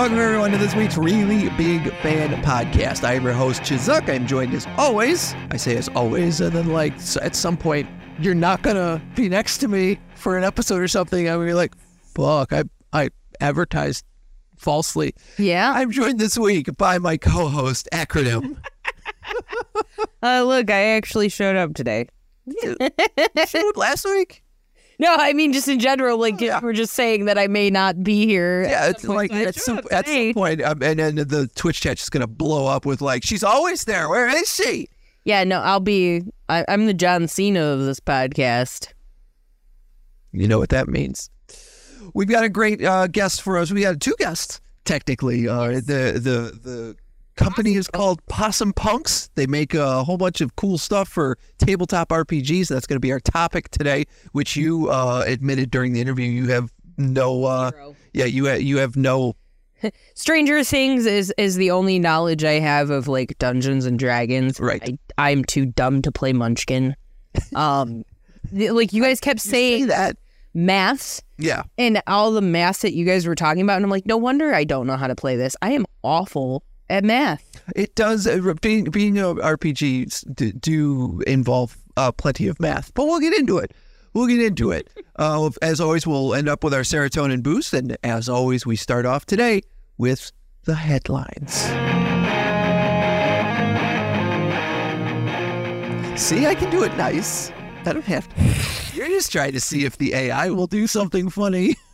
Welcome everyone to this week's Really Big Fan Podcast. I am your host Chizuk. I'm joined as always. I say as always, and then like at some point you're not gonna be next to me for an episode or something. I'm gonna be like, fuck, I I advertised falsely. Yeah. I'm joined this week by my co-host Acronym. Uh, look, I actually showed up today. Showed up last week. No, I mean just in general. Like Yeah. we're just saying that I may not be here. Yeah, at it's some like point, so I at some at some point, um, and then the Twitch chat's just gonna blow up with like, she's always there. Where is she? Yeah, no, I'll be. I, I'm the John Cena of this podcast. You know what that means. We've got a great uh, guest for us. We got two guests technically. Uh, the the the company is called Possum Punx. They make a whole bunch of cool stuff for tabletop RPGs. That's going to be our topic today, which you uh, admitted during the interview you have no. Uh, yeah, you ha- you have no. Stranger Things is is the only knowledge I have of like Dungeons and Dragons. Right. I, I'm too dumb to play Munchkin. Um, like you guys kept Say saying that. maths Yeah. and all the maths that you guys were talking about, and I'm like, no wonder I don't know how to play this. I am awful at math. It does. Uh, being being a RPGs do, do involve uh, plenty of math, but we'll get into it. We'll get into it. Uh, as always, we'll end up with our serotonin boost, and as always, we start off today with the headlines. See, I can do it nice. I don't have to. You're just trying to see if the AI will do something funny.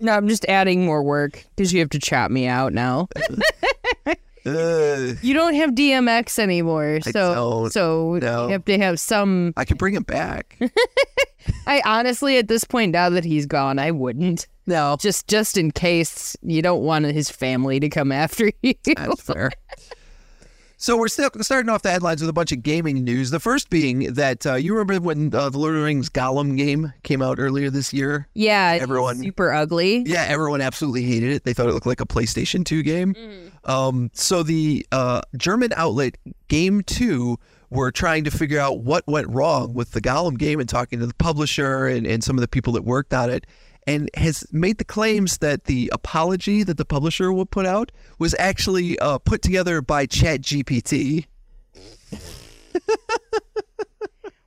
No, I'm just adding more work because you have to chop me out now. You don't have DMX anymore, so so No. you have to have some. I can bring it back. I honestly, at this point, now that he's gone, I wouldn't. No, Just just in case you don't want his family to come after you. That's fair. So we're still starting off the headlines with a bunch of gaming news. The first being that uh, you remember when uh, the Lord of the Rings Gollum game came out earlier this year. yeah, Everyone- super ugly. Yeah, everyone absolutely hated it. They thought it looked like a PlayStation 2 game. Um, so the uh, German outlet Game 2 were trying to figure out what went wrong with the Gollum game and talking to the publisher and, and some of the people that worked on it. And has made the claims that the apology that the publisher would put out was actually uh, put together by ChatGPT.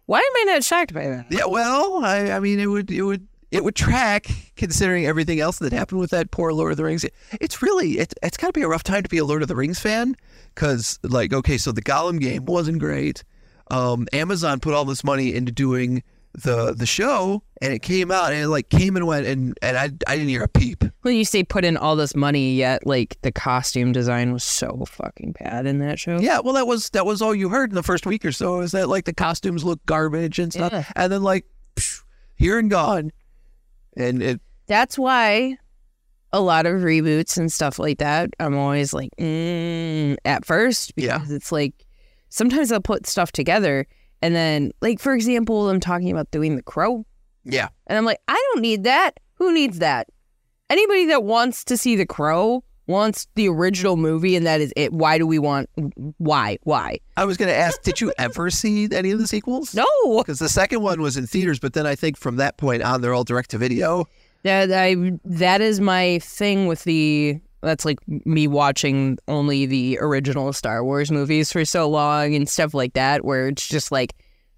Why am I not shocked by that? Yeah, well, I, I mean, it would, it would, it would track considering everything else that happened with that poor Lord of the Rings. It's really, it, it's got to be a rough time to be a Lord of the Rings fan because, like, okay, so the Gollum game wasn't great. Um, Amazon put all this money into doing the the show, and it came out, and it like came and went, and and I, I didn't hear a peep. When you say put in all this money, yet like the costume design was so fucking bad in that show. Yeah, well, that was that was all you heard in the first week or so. Is that like the costumes look garbage and stuff, Yeah. and then like psh, here and gone, and it That's why a lot of reboots and stuff like that, I'm always like, mm, at first, Yeah. because it's like sometimes I'll put stuff together and then, like, for example, I'm talking about doing The Crow, yeah. and I'm like, I don't need that. Who needs that? Anybody that wants to see The Crow wants the original movie, and that is it. Why do we want? Why? Why? I was going to ask, did you ever see any of the sequels? No. Because the second one was in theaters, but then I think from that point on, they're all direct to video. That I that is my thing with the that's like me watching only the original Star Wars movies for so long and stuff like that where it's just like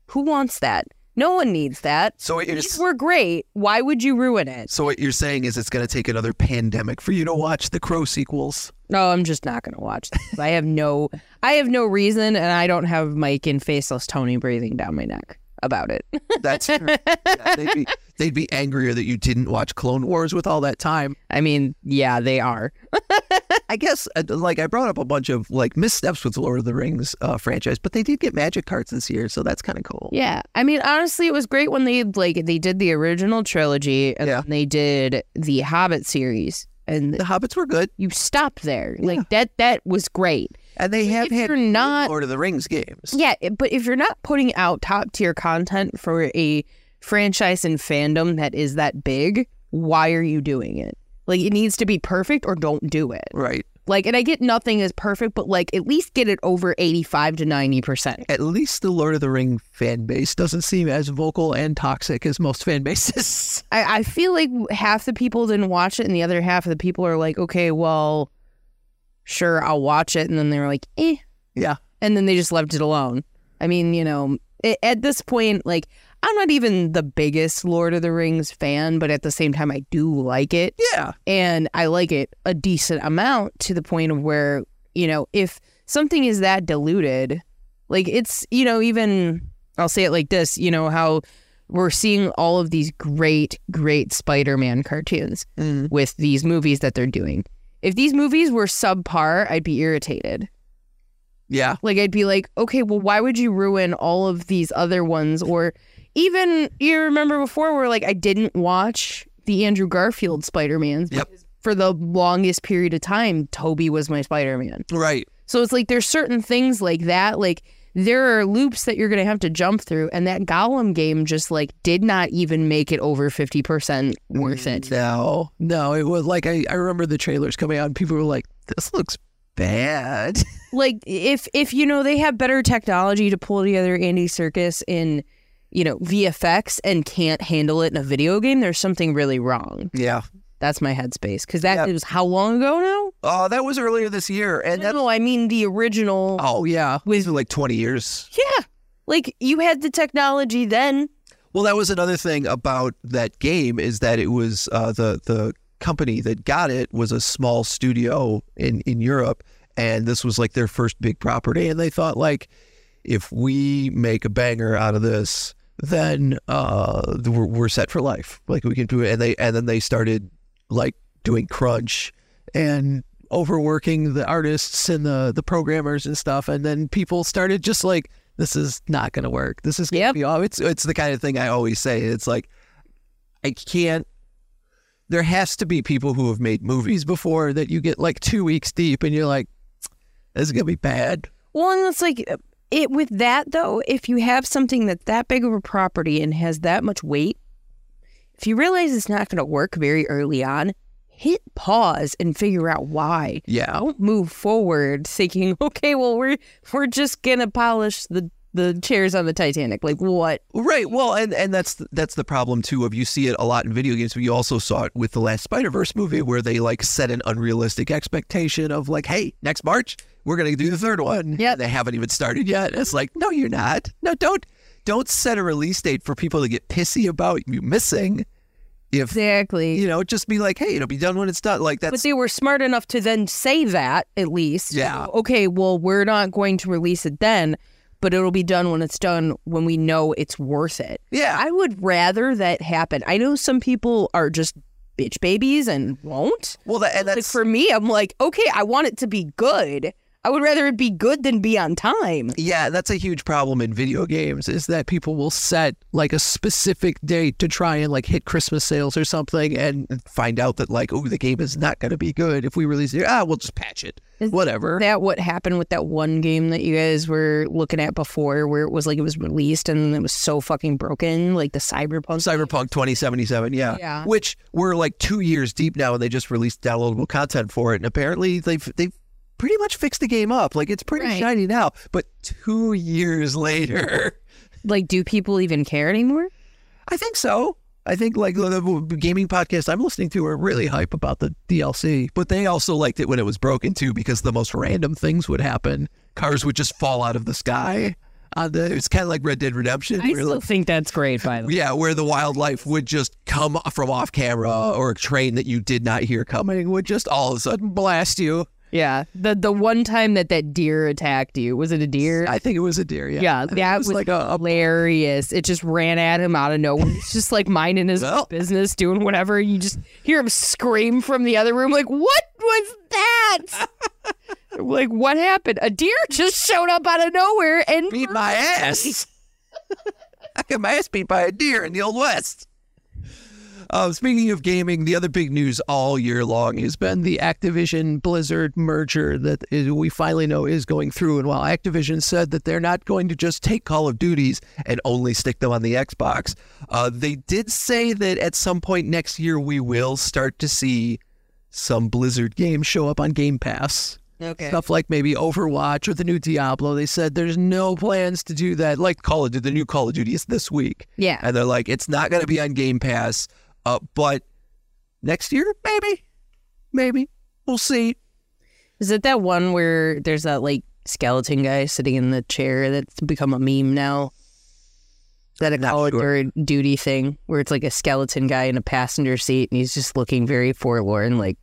who wants that? No one needs that. So These just, were great. Why would you ruin it? so what you're saying is it's going to take another pandemic for you to watch the Crow sequels. No, I'm just not going to watch this. I have no I have no reason and I don't have Mike and faceless Tony breathing down my neck about it. That's true. Yeah, they'd, be, angrier that you didn't watch Clone Wars with all that time. I mean, yeah, they are. I guess, uh, like, I brought up a bunch of like missteps with the Lord of the Rings uh, franchise, but they did get magic cards this year, so that's kind of cool. Yeah, I mean, honestly, it was great when they like they did the original trilogy and Yeah. they did the Hobbit series, and The Hobbits were good, you stopped there. Like that, that was great. and they have If had you're not- Lord of the Rings games. Yeah, but if you're not putting out top tier content for a franchise and fandom that is that big, why are you doing it? Like it needs to be perfect or don't do it. Right. Like, and I get nothing is perfect, but like at least get it over 85 to 90%. At least the Lord of the Ring fan base doesn't seem as vocal and toxic as most fan bases. I, I feel like half the people didn't watch it, and the other half of the people are like, okay, well, sure, I'll watch it. And then they were like, eh. Yeah. And then they just left it alone. I mean, you know, it, at this point, like, I'm not even the biggest Lord of the Rings fan, but at the same time, I do like it. Yeah. And I like it a decent amount to the point of where, you know, if something is that diluted, like it's, you know, even, I'll say it like this, you know, how we're seeing all of these great, great Spider Man cartoons Mm. with these movies that they're doing. If these movies were subpar, I'd be irritated. Yeah. Like I'd be like, okay, well, why would you ruin all of these other ones? Or even you remember before where like I didn't watch the Andrew Garfield Spider Mans Yep. for the longest period of time. Tobey was my Spider Man. Right. So it's like there's certain things like that. Like there are loops that you're gonna have to jump through, and that Gollum game just like did not even make it over fifty percent worth it. No, no, it was like I, I remember the trailers coming out and people were like, this looks bad. like if if you know they have better technology to pull together Andy Serkis in you know VFX and can't handle it in a video game, there's something really wrong. Yeah. That's my headspace because that Yep. was how long ago now? Oh, that was earlier this year. And No, I mean the original. oh, yeah. With like 20 years. Yeah, like you had the technology then. Well, that was another thing about that game is that it was uh, the the company that got it was a small studio in in Europe, and this was like their first big property, and they thought like, if we make a banger out of this, then uh, we're, we're set for life. Like we can do it, and they and then they started like doing crunch and overworking the artists and the the programmers and stuff, and then people started just like. This is not going to work. This is going to Yep. be off. It's it's the kind of thing I always say. It's like I can't. There has to be people who have made movies before that you get like two weeks deep and you're like, this is gonna be bad. Well, and it's like it with that though. If you have something that's that big of a property and has that much weight, if you realize it's not going to work very early on, hit pause and figure out why. Yeah. Don't move forward thinking, okay, well we're we're just gonna polish the the chairs on the Titanic. Like what? Right. Well, and and that's that's the problem too. Of you see it a lot in video games, but you also saw it with the last Spider Verse movie, where they like set an unrealistic expectation of like, hey, next March we're gonna do the third one. Yeah. They haven't even started yet. It's like, no, you're not. No, don't don't set a release date for people to get pissy about you missing. If Exactly. you know, just be like, hey, it'll be done when it's done. Like that. But they were smart enough to then say that at least. Yeah. Okay, well, we're not going to release it then, but it'll be done when it's done when we know it's worth it. yeah. I would rather that happen. I know some people are just bitch babies and won't. well, that, and Like that's for me, I'm like, okay, I want it to be good. I would rather it be good than be on time. Yeah, that's a huge problem in video games is that people will set like a specific date to try and like hit Christmas sales or something and find out that like, oh, the game is not going to be good if we release it. Ah, we'll just patch it. Is Whatever. That what happened with that one game that you guys were looking at before, where it was like it was released and it was so fucking broken, like the Cyberpunk. Cyberpunk 2077, yeah. Yeah. Which we're like two years deep now and they just released downloadable content for it. And apparently they've, they've pretty much fixed the game up. Like it's pretty Right. shiny now. But two years later, Like, do people even care anymore? I think so. I think like the gaming podcast I'm listening to are really hype about the DLC, but they also liked it when it was broken too because the most random things would happen. Cars would just fall out of the sky. On the, it's kind of like Red Dead Redemption. I still like- think that's great, by the way. yeah, where the wildlife would just come from off camera, or a train that you did not hear coming would just all of a sudden blast you. Yeah, the the one time that that deer attacked you was it a deer? I think it was a deer. Yeah, yeah, that was, was like a, a hilarious. It just ran at him out of nowhere. It's just like minding his Well. business, doing whatever. You just hear him scream from the other room, like, "What was that?" like, what happened? A deer just showed up out of nowhere and beat my ass. I got my ass beat by a deer in the Old West. Uh, speaking of gaming, the other big news all year long has been the Activision Blizzard merger that is, we finally know is going through. And while Activision said that they're not going to just take Call of Duties and only stick them on the Xbox, uh, they did say that at some point next year we will start to see some Blizzard games show up on Game Pass. Okay. Stuff like maybe Overwatch or the new Diablo. They said there's no plans to do that. Like Call of Duty, the new Call of Duty is this week. Yeah. And they're like, it's not going to be on Game Pass, uh, but next year, maybe, maybe we'll see. Is it that one where there's that like skeleton guy sitting in the chair that's become a meme now? Is that a Call of sure. Duty thing where it's like a skeleton guy in a passenger seat and he's just looking very forlorn, like,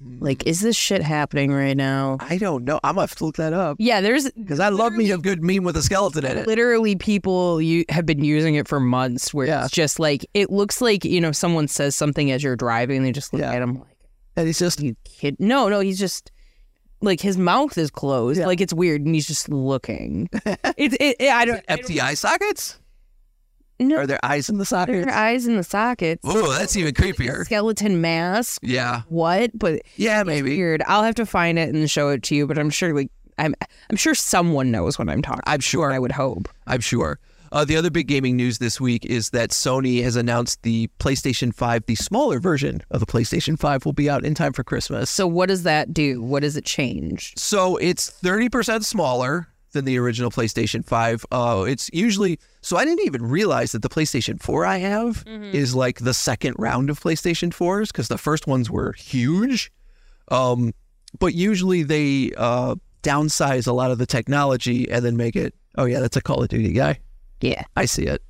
like is this shit happening right now? I don't know. I'm gonna have to look that up Yeah, there's because I love me a good meme with a skeleton in it. literally people you have been using it for months where Yeah. it's just like it looks like you know someone says something as you're driving and they just look Yeah. at him like And he's just you kid no no he's just like his mouth is closed Yeah. like it's weird and he's just looking it's it, it, I don't I don't- empty eye sockets. No Are there eyes in the sockets? their eyes in the sockets Oh, that's even creepier. skeleton mask Yeah, what but yeah, maybe. weird I'll have to find it and show it to you but I'm sure like I'm I'm sure someone knows what I'm talking I'm sure. I would hope I'm sure. Uh, the other big gaming news this week is that Sony has announced the PlayStation 5, the smaller version of the PlayStation 5, will be out in time for Christmas. so what does that do what does it change So it's 30% smaller than the original PlayStation 5. Uh, it's usually, so I didn't even realize that the PlayStation 4 I have is like the second round of PlayStation 4s because the first ones were huge. Um, but usually they uh, downsize a lot of the technology and then make it, oh, yeah, that's a Call of Duty guy. yeah I see it.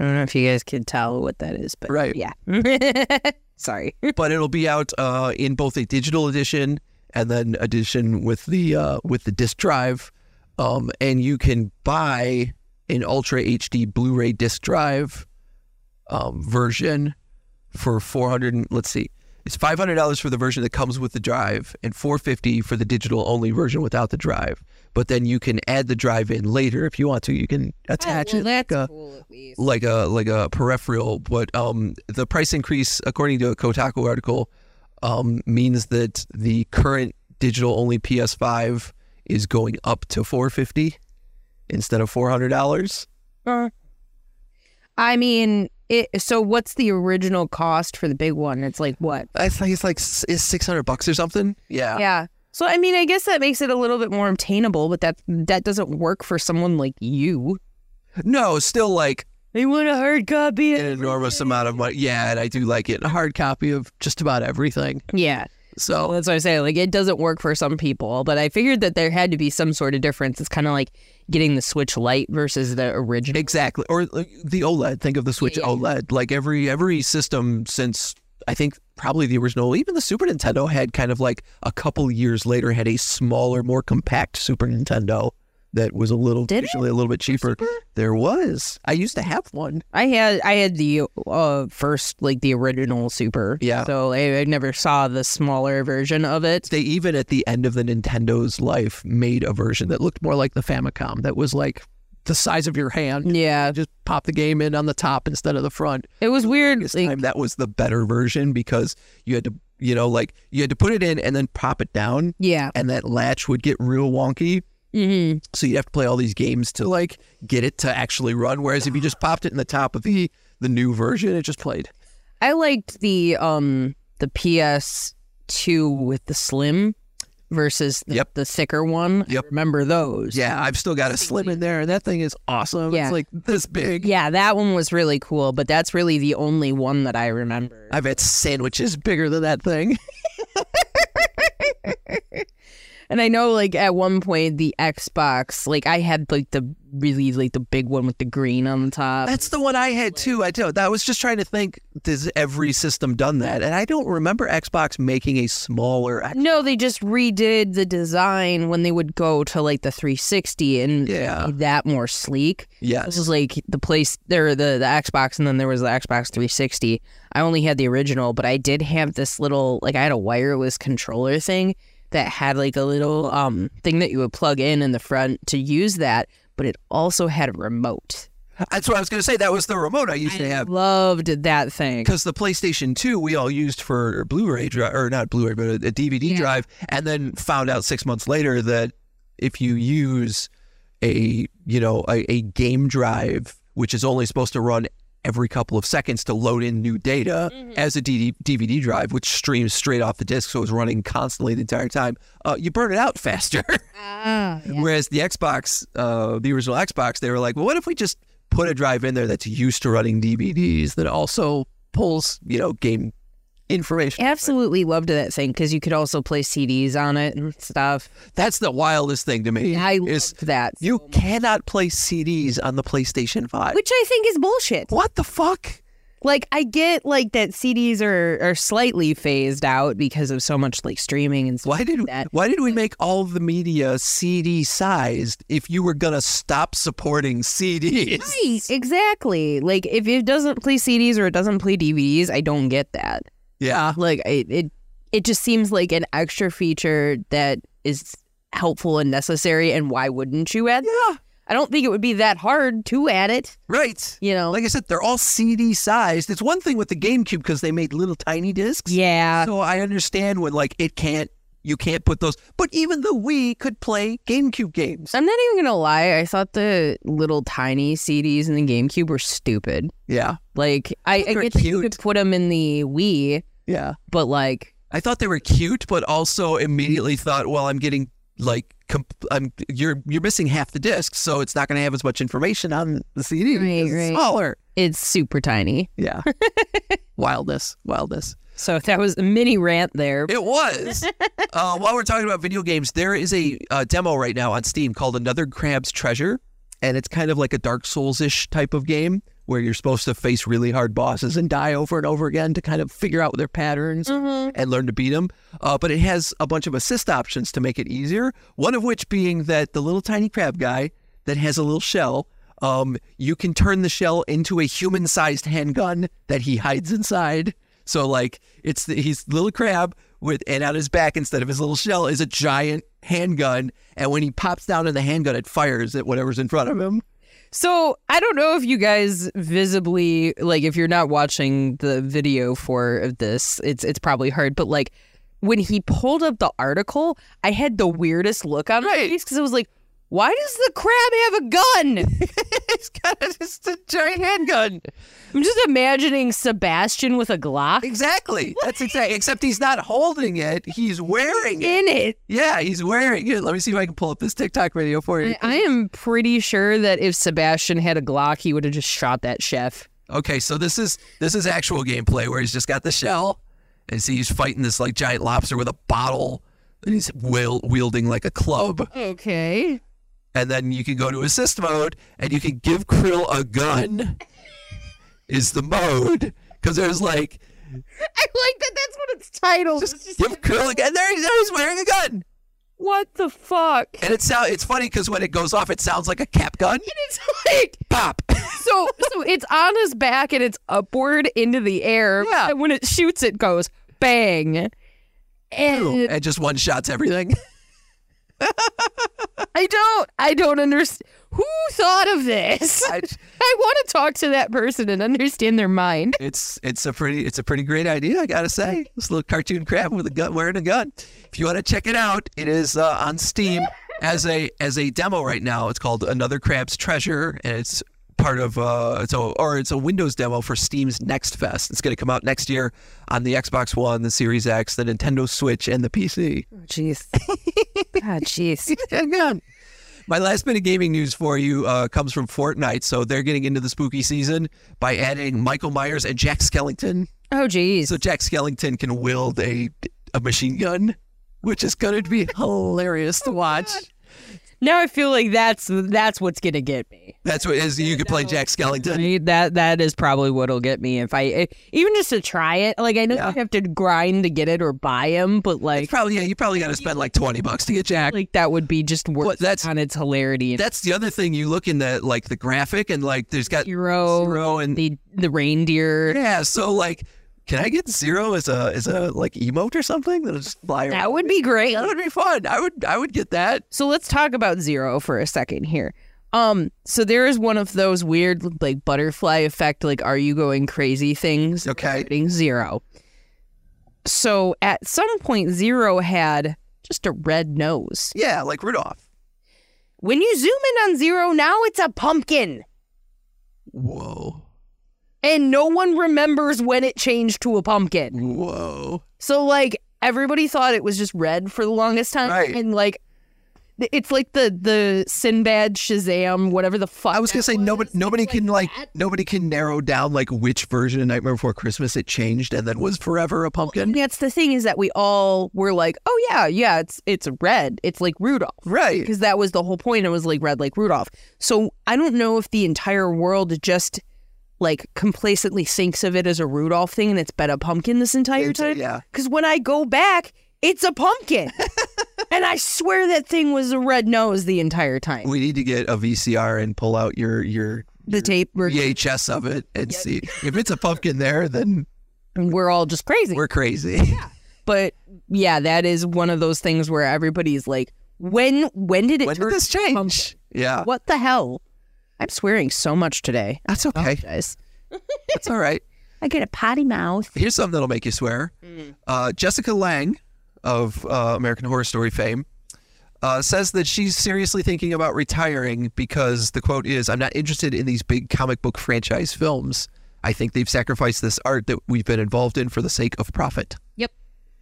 I don't know if you guys can tell what that is, but Right. yeah. Sorry. but it'll be out uh, in both a digital edition and then edition with the uh, with the disc drive. Um, and you can buy an Ultra HD Blu-ray disc drive um, version for four hundred. and Let's see, it's five hundred dollars for the version that comes with the drive, and four fifty for the digital only version without the drive. But then you can add the drive in later if you want to. You can attach it like a cool like a like a peripheral, but um, the price increase, according to a Kotaku article, um, means that the current digital only PS5 is going up to 450 instead of four hundred dollars. Uh, I mean, it. So what's the original cost for the big one? It's like what? I think it's like is six hundred bucks or something. Yeah. Yeah. So I mean, I guess that makes it a little bit more obtainable, but that that doesn't work for someone like you. No, still like They want a hard copy. an enormous amount of money. Yeah, and I do like it. A hard copy of just about everything. Yeah. So Well, that's what I say. Like, it doesn't work for some people, but I figured that there had to be some sort of difference. It's kind of like getting the Switch Lite versus the original. Exactly, or like, the OLED. Think of the Switch Yeah, yeah. OLED. Like every every system since I think probably the original, even the Super Nintendo had kind of like a couple years later had a smaller, more compact Super Nintendo that was a little Did it? a little bit cheaper. There was. I used to have one. I had I had the uh, first like the original Super. Yeah. So I, I never saw the smaller version of it. They even at the end of the Nintendo's life made a version that looked more like the Famicom. That was like the size of your hand. Yeah. Just pop the game in on the top instead of the front. It was weird. this like- time that was the better version because you had to you know like you had to put it in and then pop it down yeah. and that latch would get real wonky hmm so you'd have to play all these games to like get it to actually run whereas if you just popped it in the top of the the new version it just played I liked the um the PS2 with the slim versus the, Yep. the thicker one. I Yep. remember those. yeah i've still got a slim in there and that thing is awesome Yeah. it's like this big Yeah, that one was really cool, but that's really the only one that I remember. i've had sandwiches bigger than that thing And I know like at one point the Xbox, like I had like the really like the big one with the green on the top. that's the one i had too i don't i was just trying to think does every system done that and i don't remember xbox making a smaller X- no, they just redid the design when they would go to like the 360 and Yeah. that more sleek. This yes was like the place there, the the Xbox, and then there was the Xbox 360. I only had the original, but I did have this little like I had a wireless controller thing that had like a little um thing that you would plug in in the front to use that, but it also had a remote. that's what i was going to say that was the remote i used to have Loved that thing. because the PlayStation 2 we all used for Blu-ray drive or not Blu-ray but a, a DVD Yeah. drive and then found out 6 months later that if you use a you know a, a game drive which is only supposed to run every couple of seconds to load in new data as a DD- DVD drive, which streams straight off the disc, so it's running constantly the entire time. Uh, you burn it out faster. Ah, Whereas the Xbox, uh, the original Xbox, they were like, well, what if we just put a drive in there that's used to running DVDs that also pulls, you know, game information? Absolutely loved that thing because you could also play CDs on it and stuff. That's the wildest thing to me. I is loved that. you cannot play CDs on the PlayStation 5. which I think is bullshit. What the fuck? Like I get like that CDs are are slightly phased out because of so much like streaming and stuff. Why did like that. why did we make all the media CD sized if you were gonna stop supporting CDs? Right, exactly. Like if it doesn't play CDs or it doesn't play DVDs, I don't get that. Yeah. Like it it, it just seems like an extra feature that is helpful and necessary and why wouldn't you add Yeah. I don't think it would be that hard to add it, Right. you know. Like I said, they're all CD sized. It's one thing with the GameCube because they made little tiny discs. yeah. So I understand when like it can't you can't put those but even the Wii could play GameCube games. I'm not even gonna lie. I thought the little tiny CDs in the GameCube were stupid. Yeah. Like I, I get that you cute. could put them in the Wii, Yeah. but like I thought they were cute, but also immediately thought, well, I'm getting like comp- I'm you're you're missing half the disc, so it's not going to have as much information on the CD. Right, It's right. Smaller. it's super tiny. Yeah. wildness, wildness. So that was a mini rant there. It was. uh, while we're talking about video games, there is a uh, demo right now on Steam called Another Crab's Treasure, and it's kind of like a Dark Souls ish type of game where you're supposed to face really hard bosses and die over and over again to kind of figure out their patterns and learn to beat them. Uh, but it has a bunch of assist options to make it easier. One of which being that the little tiny crab guy that has a little shell. Um, you can turn the shell into a human-sized handgun that he hides inside. So like it's the, he's little crab with and on his back instead of his little shell is a giant handgun, and when he pops down in the handgun, it fires at whatever's in front of him. So I don't know if you guys visibly like if you're not watching the video for this, it's it's probably hard, but like when he pulled up the article, I had the weirdest look on my face because I was like, why does the crab have a gun? He's got a, just a giant handgun. I'm just imagining Sebastian with a Glock Exactly. That's exactly. Except he's not holding it; he's wearing it. in it. Yeah, he's wearing it. Let me see if I can pull up this TikTok video for you. I, I am pretty sure that if Sebastian had a Glock, he would have just shot that chef. Okay, so this is this is actual gameplay where he's just got the shell, and see he's fighting this like giant lobster with a bottle, and he's wielding like a club. Okay. And then you can go to assist mode, and you can give Kril a gun. is the mode because there's like I like that. That's what it's titled. just give Kril a gun. There, he- there he's wearing a gun, what the fuck? and it sound it's funny because when it goes off, it sounds like a cap gun. And it's like Pop. so so it's on his back and it's upward into the air. Yeah. And when it shoots, it goes bang. And and just one shots everything. I don't I don't understand who thought of this. I- I want to talk to that person and understand their mind. It's it's a pretty it's a pretty great idea, I gotta say. This little cartoon crab with a gun wearing a gun. If you want to check it out, it is uh, on Steam as a as a demo right now. It's called Another Crab's Treasure, and it's part of uh it's a or it's a Windows demo for Steam's Next Fest. It's going to come out next year on the Xbox One, the Series X, the Nintendo Switch, and the PC. Oh, jeez. God, jeez. On. My last bit of gaming news for you uh, comes from Fortnite. So they're getting into the spooky season by adding Michael Myers and Jack Skellington. Oh, jeez. So Jack Skellington can wield a a machine gun, which is going to be hilarious to watch. Now I feel like that's that's what's gonna get me. That's what is you could play Jack Skellington. Right? That that is probably what'll get me if I eh, even just to try it. Like I know Yeah. you have to grind to get it or buy them, but like It's probably yeah, you probably got to spend like twenty bucks to get Jack. like that would be just worth Well, that's- on its hilarity. That's the other thing. You look in the like the graphic and like there's got Hero, zero and the the reindeer. yeah. So like, can I get zero as a as a like emote or something that'll just fly around? That would be great. That would be fun. I would I would get that. So let's talk about Zero for a second here. Um, so there is one of those weird like butterfly effect, like are you going crazy things? Okay. Zero. So at some point, Zero had just a red nose. Yeah, like Rudolph. When you zoom in on Zero, now it's a pumpkin. Whoa. And no one remembers when it changed to a pumpkin. Whoa. So like everybody thought it was just red for the longest time, Right. and like it's like the the Sinbad Shazam, whatever the fuck. I was gonna say nobody was. nobody It's can like that. nobody can narrow down like which version of Nightmare Before Christmas it changed and then was forever a pumpkin. That's the thing is that we all were like, oh yeah, yeah, it's it's red. It's like Rudolph. Right. because that was the whole point. It was like red like Rudolph. So I don't know if the entire world just like complacently thinks of it as a Rudolph thing and it's been a pumpkin this entire It's time. yeah. Because when I go back, it's a pumpkin. and I swear that thing was a red nose the entire time. We need to get a VCR and pull out your your The tape, we're, VHS of it and see if it's a pumpkin there. Then we're all just crazy. we're crazy. Yeah. but yeah, that is one of those things where everybody's like, when when did it when turn did this to pumpkin? change? Yeah, What the hell? I'm swearing so much today. that's okay. Guys. That's all right. I get a potty mouth. Here's something that'll make you swear. Uh, Jessica Lange of uh, American Horror Story fame uh, says that she's seriously thinking about retiring because the quote is, "I'm not interested in these big comic book franchise films. I think they've sacrificed this art that we've been involved in for the sake of profit." Yep.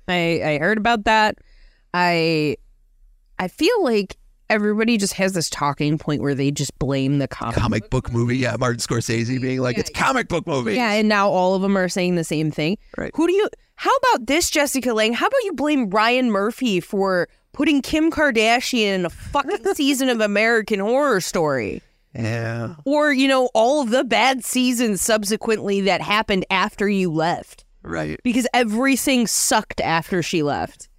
I I heard about that. I I feel like everybody just has this talking point where they just blame the comic. Comic book movie, yeah. Martin Scorsese being like, Yeah, "It's comic book movie." Yeah, and now all of them are saying the same thing. Right. Who do you How about this Jessica Lange? How about you blame Ryan Murphy for putting Kim Kardashian in a fucking season of American Horror Story? yeah. Or, you know, all of the bad seasons subsequently that happened after you left. Right. Because everything sucked after she left.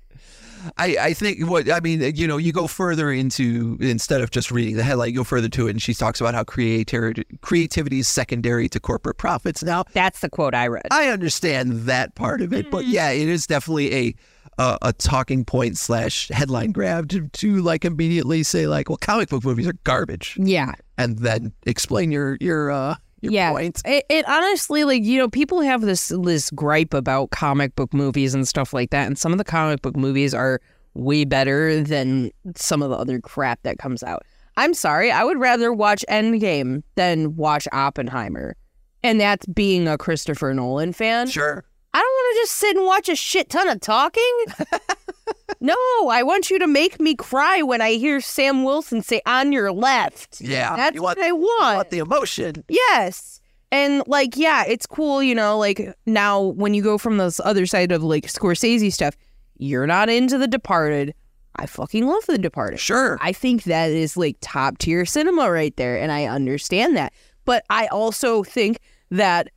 I, I think what I mean, you know, you go further into instead of just reading the headline, you go further to it, and she talks about how creativity creativity is secondary to corporate profits. Now, That's the quote I read. I understand that part of it, but Mm-hmm. yeah, it is definitely a a, a talking point slash headline grab to, to like immediately say like, well, comic book movies are garbage, Yeah. and then explain your your uh your yeah. point. It, it honestly, like, you know, people have this this gripe about comic book movies and stuff like that. And some of the comic book movies are way better than some of the other crap that comes out. I'm sorry. I would rather watch Endgame than watch Oppenheimer. And that's being a Christopher Nolan fan. Sure. I don't want to just sit and watch a shit ton of talking. no, I want you to make me cry when I hear Sam Wilson say on your left. Yeah. That's want, what I want. want the emotion. Yes. And like, yeah, it's cool, you know, like now when you go from this other side of like Scorsese stuff, you're not into The Departed. I fucking love The Departed. Sure. I think that is like top tier cinema right there, and I understand that. But I also think that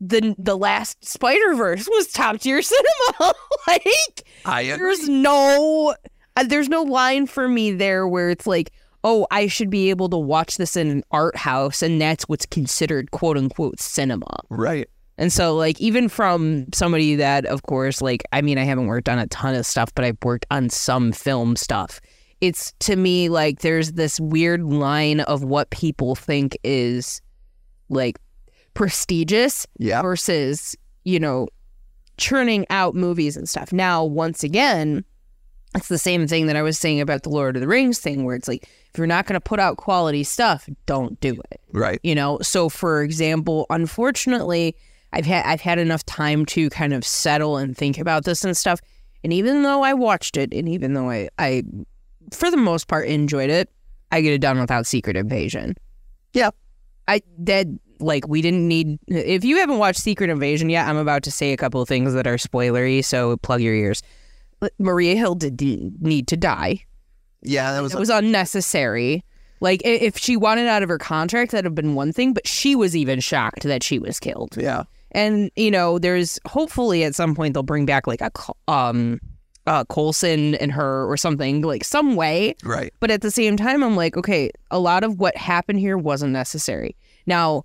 the the last Spider Verse was top tier cinema. like, I there's no uh, there's no line for me there where it's like, oh, I should be able to watch this in an art house, and that's what's considered quote unquote cinema. right. And so, like, even from somebody that, of course, like, I mean, I haven't worked on a ton of stuff, but I've worked on some film stuff. It's to me like there's this weird line of what people think is like prestigious Yeah. versus, you know, churning out movies and stuff. Now, once again, it's the same thing that I was saying about the Lord of the Rings thing, where it's like, if you're not going to put out quality stuff, don't do it Right. you know so for example unfortunately i've had i've had enough time to kind of settle and think about this and stuff and even though i watched it and even though i i for the most part enjoyed it i get it done without secret invasion Yeah. i that like we didn't need if you haven't watched secret invasion yet i'm about to say a couple of things that are spoilery so plug your ears maria hill did need to die Yeah. That was. it was unnecessary. Like if she wanted out of her contract, that'd have been one thing. But she was even shocked that she was killed. yeah. And you know, there's hopefully at some point they'll bring back like a um, uh, Coulson and her or something like some way. Right. But at the same time, I'm like, okay, a lot of what happened here wasn't necessary. Now,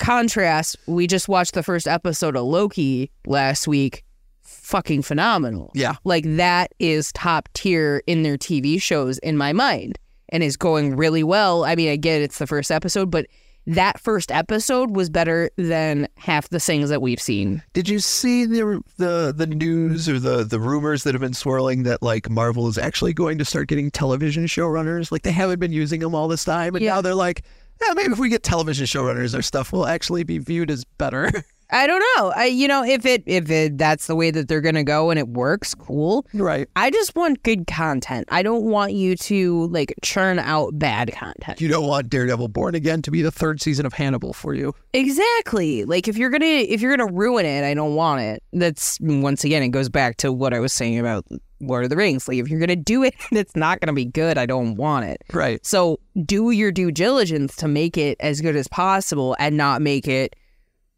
contrast, we just watched the first episode of Loki last week. Fucking phenomenal. Yeah. Like that is top tier in their TV shows in my mind and is going really well. I mean, I get it's the first episode, but that first episode was better than half the things that we've seen. Did you see the the the news or the the rumors that have been swirling that like Marvel is actually going to start getting television showrunners? Like they haven't been using them all this time, and Yeah. now they're like, Yeah, maybe if we get television showrunners, our stuff will actually be viewed as better. I don't know. I, you know, if it if it that's the way that they're gonna go and it works, cool. right. I just want good content. I don't want you to like churn out bad content. You don't want Daredevil Born Again to be the third season of Hannibal for you. Exactly. Like if you're gonna if you're gonna ruin it, I don't want it. That's once again, it goes back to what I was saying about Lord of the Rings. Like if you're gonna do it, and it's not gonna be good. I don't want it. Right. So do your due diligence to make it as good as possible and not make it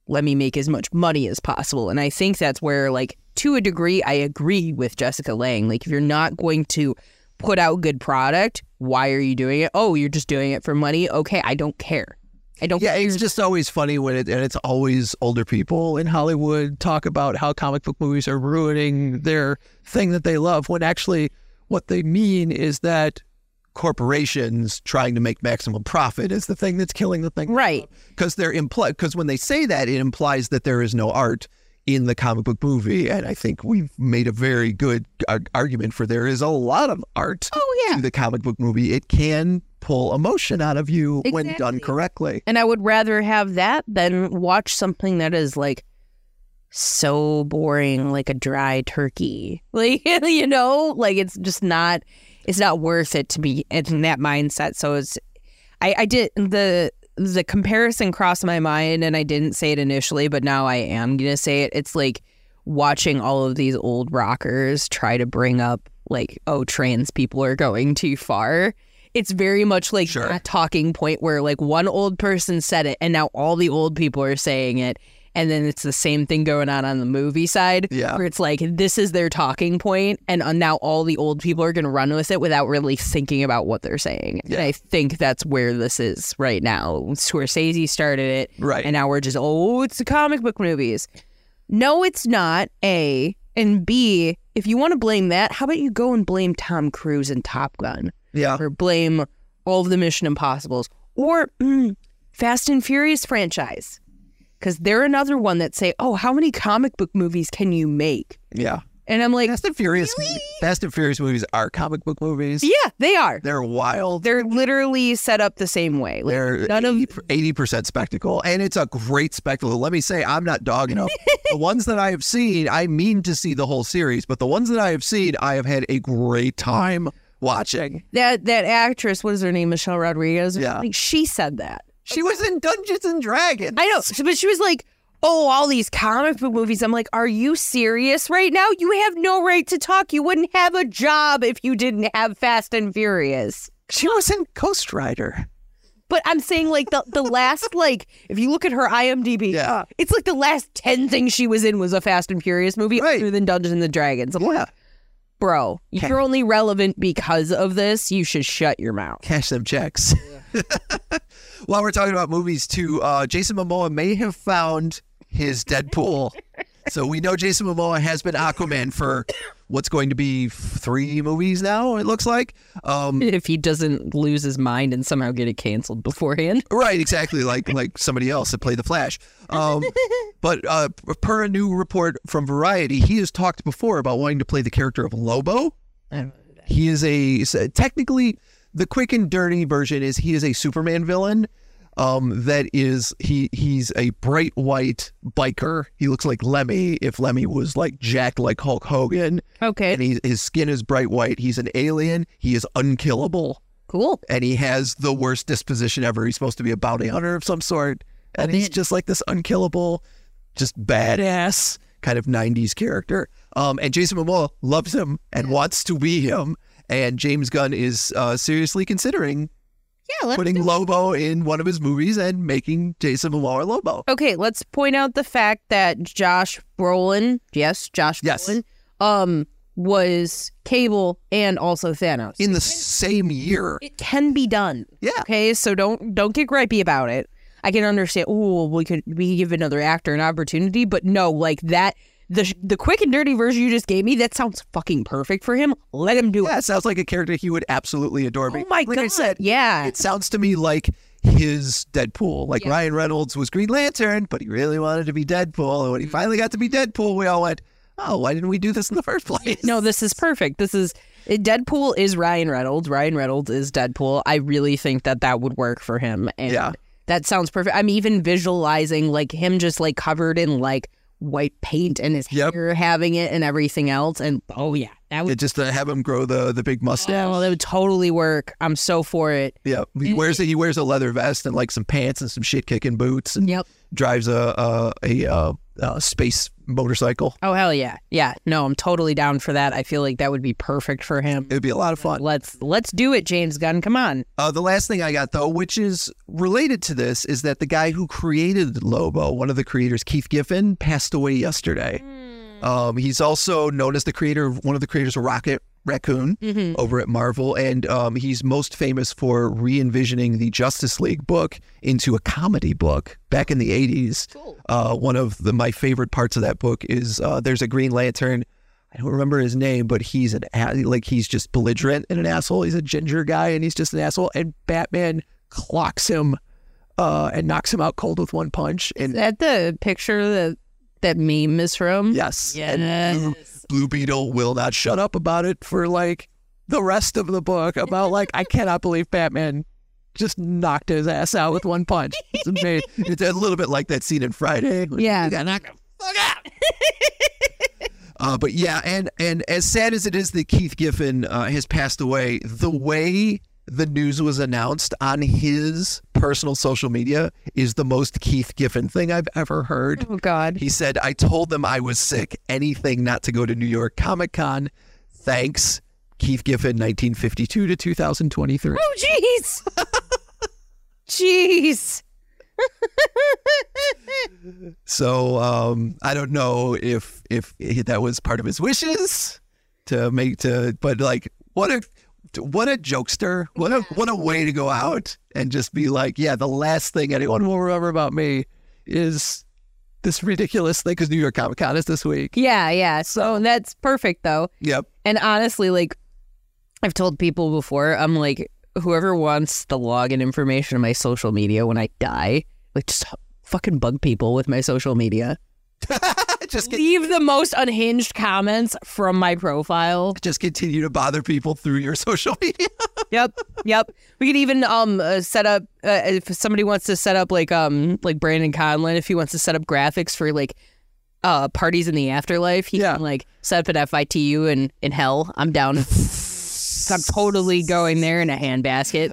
let me make as much money as possible. And I think that's where like to a degree I agree with Jessica Lange. Like if you're not going to put out good product, why are you doing it? Oh, you're just doing it for money. Okay, I don't care. I don't Yeah, it's just always funny when it, and it's always older people in Hollywood talk about how comic book movies are ruining their thing that they love when actually what they mean is that corporations trying to make maximum profit is the thing that's killing the thing. Right. Because they're imply because when they say that, it implies that there is no art in the comic book movie. And I think we've made a very good ar- argument for there is a lot of art Oh yeah. to the comic book movie. It can pull emotion out of you when done correctly. And I would rather have that than watch something that is like so boring, like a dry turkey. Like you know, like it's just not. It's not worth it to be in that mindset. So it's. I I did the the comparison crossed my mind, and I didn't say it initially, but now I am gonna say it. It's like watching all of these old rockers try to bring up like, oh, trans people are going too far. It's very much like Sure. that talking point where like one old person said it, and now all the old people are saying it. And then it's the same thing going on on the movie side, Yeah. where it's like this is their talking point, and uh, now all the old people are going to run with it without really thinking about what they're saying. And I think that's where this is right now. Scorsese started it, Right. and now we're just oh, it's the comic book movies. No, it's not. A and B. If you want to blame that, how about you go and blame Tom Cruise and Top Gun, Yeah. or blame all of the Mission Impossibles, or mm, Fast and Furious franchise, because they're another one that say, "Oh, how many comic book movies can you make?" Yeah. And I'm like, Fast and Furious Fast and Furious movies are comic book movies. "Yeah, they are. They're wild. They're literally set up the same way. Like, They're none of 80 percent spectacle, and it's a great spectacle. Let me say, I'm not dogging them. the ones that I have seen, I mean to see the whole series, but the ones that I have seen, I have had a great time watching. that that actress. What is her name? Michelle Rodriguez. Yeah. something? she said that. She was in Dungeons and Dragons. I know, but she was like, "Oh, all these comic book movies." I'm like, "Are you serious right now? You have no right to talk. You wouldn't have a job if you didn't have Fast and Furious." She was in Ghost Rider. But I'm saying like the the last like if you look at her IMDb, Yeah. it's like the last ten things she was in was a Fast and Furious movie Right. other than Dungeons and Dragons. I'm like, Bro, you're only relevant because of this. You should shut your mouth. Cash them checks. While we're talking about movies, too, uh, Jason Momoa may have found his Deadpool. so we know Jason Momoa has been Aquaman for what's going to be three movies now. It looks like. Um, If he doesn't lose his mind and somehow get it canceled beforehand. Right, exactly, like like somebody else that played the Flash. Um, but uh, per a new report from Variety, he has talked before about wanting to play the character of Lobo. He is a technically the quick and dirty version is he is a Superman villain. Um, that is he he's a bright white biker. He looks like Lemmy if Lemmy was like Jack like Hulk Hogan, Okay, and he, his skin is bright white. He's an alien. He is unkillable cool. and he has the worst disposition ever. He's supposed to be a bounty hunter of some sort, and he's just like this unkillable, just badass kind of '90s character. Um, and Jason Momoa loves him and wants to be him. And James Gunn is uh, seriously considering Yeah, putting Lobo in one of his movies and making Jason Momoa Lobo. Okay, let's point out the fact that Josh Brolin, yes, Josh Yes. Brolin, um, was Cable and also Thanos. In the same year, it can be done. Yeah. Okay, so don't don't get gripey about it. I can understand. Oh, we could we could give another actor an opportunity, but no, like that. The the quick and dirty version you just gave me that sounds fucking perfect for him. Let him do yeah, it. it sounds like a character he would absolutely adore. Oh my like god! I said, yeah. it sounds to me like his Deadpool. Like Yeah. Ryan Reynolds was Green Lantern, but he really wanted to be Deadpool. And when he mm-hmm. finally got to be Deadpool, we all went, "Oh, why didn't we do this in the first place?" No, this is perfect. This is Deadpool is Ryan Reynolds. Ryan Reynolds is Deadpool. I really think that that would work for him. And Yeah. that sounds perfect. I'm even visualizing like him just like covered in like white paint and his Yep. hair having it and everything else. And oh yeah, that would. Just to have him grow the the big mustache. Yeah, well, that would totally work. I'm so for it. Yeah, he wears a, he wears a leather vest and like some pants and some shit kicking boots and Yep. drives a a, a, uh uh space motorcycle. Oh hell yeah, yeah. No, I'm totally down for that. I feel like that would be perfect for him. It'd be a lot of fun. Let's let's do it, James Gunn. Come on. Uh, the last thing I got though, which is related to this, is that the guy who created Lobo, one of the creators, Keith Giffen, passed away yesterday. Um, he's also known as the creator of one of the creators of Rocket Raccoon Mhm. over at Marvel, and um, he's most famous for re-envisioning the Justice League book into a comedy book back in the '80s. Cool. Uh, one of the, my favorite parts of that book is uh, there's a Green Lantern. I don't remember his name, but he's an like he's just belligerent and an asshole. He's a ginger guy, and he's just an asshole. And Batman clocks him uh, and knocks him out cold with one punch. Is And that the picture that that meme is from? yes, and Blue, Beetle will not shut up about it for like the rest of the book. About like I cannot believe Batman just knocked his ass out with one punch. It's amazing. it's a little bit like that scene in Friday. Yeah. got knocked the fuck out. Uh, but yeah, and and as sad as it is that Keith Giffen uh, has passed away, the way the news was announced on his personal social media is the most Keith Giffen thing I've ever heard. Oh God. He said, "I told them I was sick. Anything not to go to New York Comic Con. Thanks, Keith Giffen, 1952 to 2023." Oh jeez. Jeez. So um, I don't know if if that was part of his wishes to make to, but like what a what a jokester! What a what a way to go out and just be like, yeah, the last thing anyone will remember about me is this ridiculous thing because New York Comic Con is this week. Yeah, yeah. So that's perfect though. Yep. And honestly, like I've told people before, I'm like, whoever wants the login information of my social media when I die, like just fucking bug people with my social media. just get, Leave the most unhinged comments from my profile. just continue to bother people through your social media. Yep, yep. We could even um uh, set up uh, if somebody wants to set up like um like Brandon Conlon if he wants to set up graphics for like uh parties in the afterlife. He Yeah. can like set up at FITU and in hell. I'm down. I'm totally going there in a handbasket.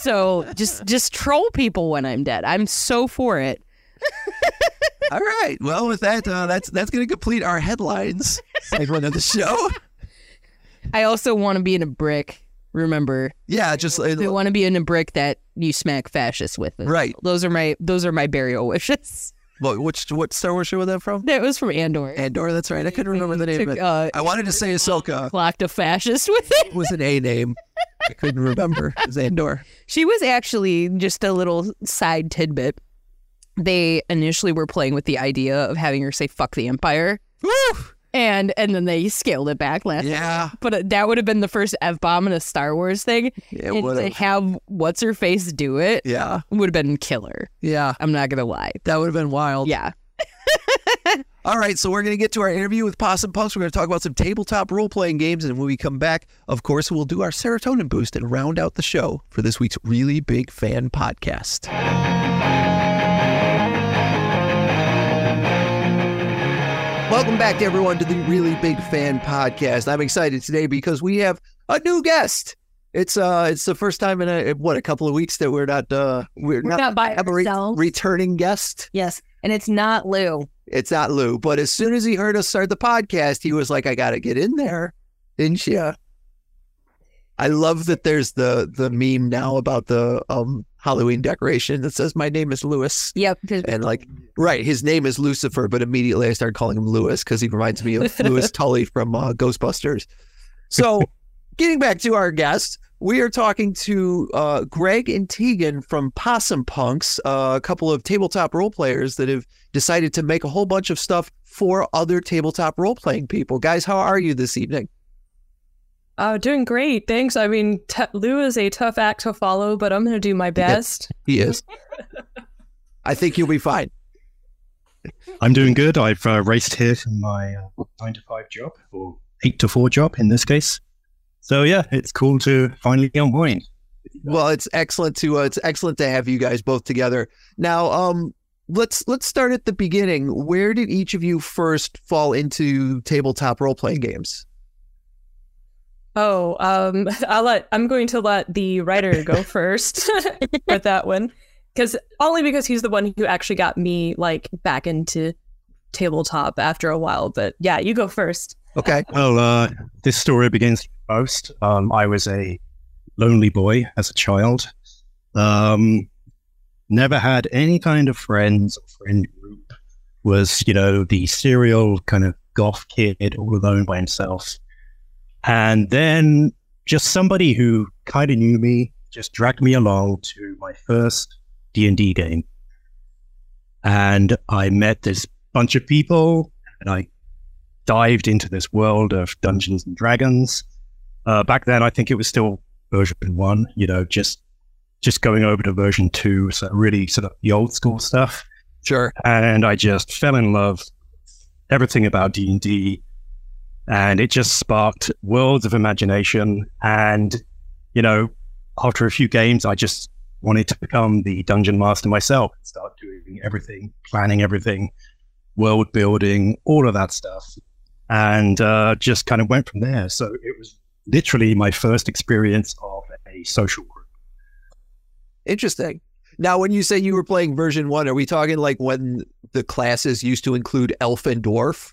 so just just troll people when I'm dead. I'm so for it. All right. Well, with that, uh, that's that's going to complete our headlines segment of the show. I also want to be in a brick. Remember, Yeah, just uh, I want to be in a brick that you smack fascists with. right. Those are my those are my burial wishes. What which what Star Wars show was that from? That was from Andor. Andor. That's right. I couldn't remember the name Took, it. uh, I wanted to say Ahsoka. clocked a fascist with it. It was an A name. I couldn't remember. It was Andor. She was actually just a little side tidbit. They initially were playing with the idea of having her say "fuck the Empire," Woo! and and then they scaled it back last. Yeah, But uh, that would have been the first f bomb in a Star Wars thing. it would to have. have what's her face do it Yeah, would have been killer. yeah. I'm not gonna lie. That would have been wild. Yeah. All right, so we're going to get to our interview with Possum Punx. We're going to talk about some tabletop role playing games. And when we come back, of course, we'll do our serotonin boost and round out the show for this week's Really Big Fan podcast. Welcome back everyone to the Really Big Fan podcast. I'm excited today because we have a new guest. It's uh it's the first time in a what a couple of weeks that we're not uh we're, We're not by have a re- returning guest. Yes. And it's not Lou. It's not Lou, but as soon as he heard us start the podcast, he was like, "I got to get in there," didn't you? I love that there's the the meme now about the um Halloween decoration that says, "My name is Lewis," Yep. and like, right, his name is Lucifer, but immediately I started calling him Lewis because he reminds me of Louis Tully from uh, Ghostbusters. So, getting back to our guest, we are talking to uh, Greg and Tegan from Possum Punx, uh, a couple of tabletop role players that have decided to make a whole bunch of stuff for other tabletop role playing people. Guys, how are you this evening? Uh, doing great, thanks. I mean, t- Lou is a tough act to follow, but I'm going to do my best. He is. I think you'll be fine. I'm doing good. I've uh, raced here from my uh, nine to five job, or eight to four job in this case. So yeah, it's cool to finally be on point. Well, it's excellent to uh, it's excellent to have you guys both together. Now, um, let's let's start at the beginning. Where did each of you first fall into tabletop role playing games? Oh, um, I'll let I'm going to let the writer go first with that one, because only because he's the one who actually got me like back into tabletop after a while. But yeah, you go first. Okay. Well, uh, this story begins most. Um, I was a lonely boy as a child. Um, never had any kind of friends or friend group. Was you know the serial kind of goth kid all alone by himself. And then just somebody who kind of knew me just dragged me along to my first D&D game. And I met this bunch of people and I dived into this world of Dungeons and Dragons. Uh, back then, I think it was still version one, you know, just just going over to version two, so really sort of the old school stuff. Sure. And I just fell in love everything about D&D and it just sparked worlds of imagination. And, you know, after a few games, I just wanted to become the dungeon master myself and start doing everything, planning everything, world building, all of that stuff. And uh, just kind of went from there. So it was literally my first experience of a social group. Interesting. Now, when you say you were playing version one, are we talking like when the classes used to include elf and dwarf?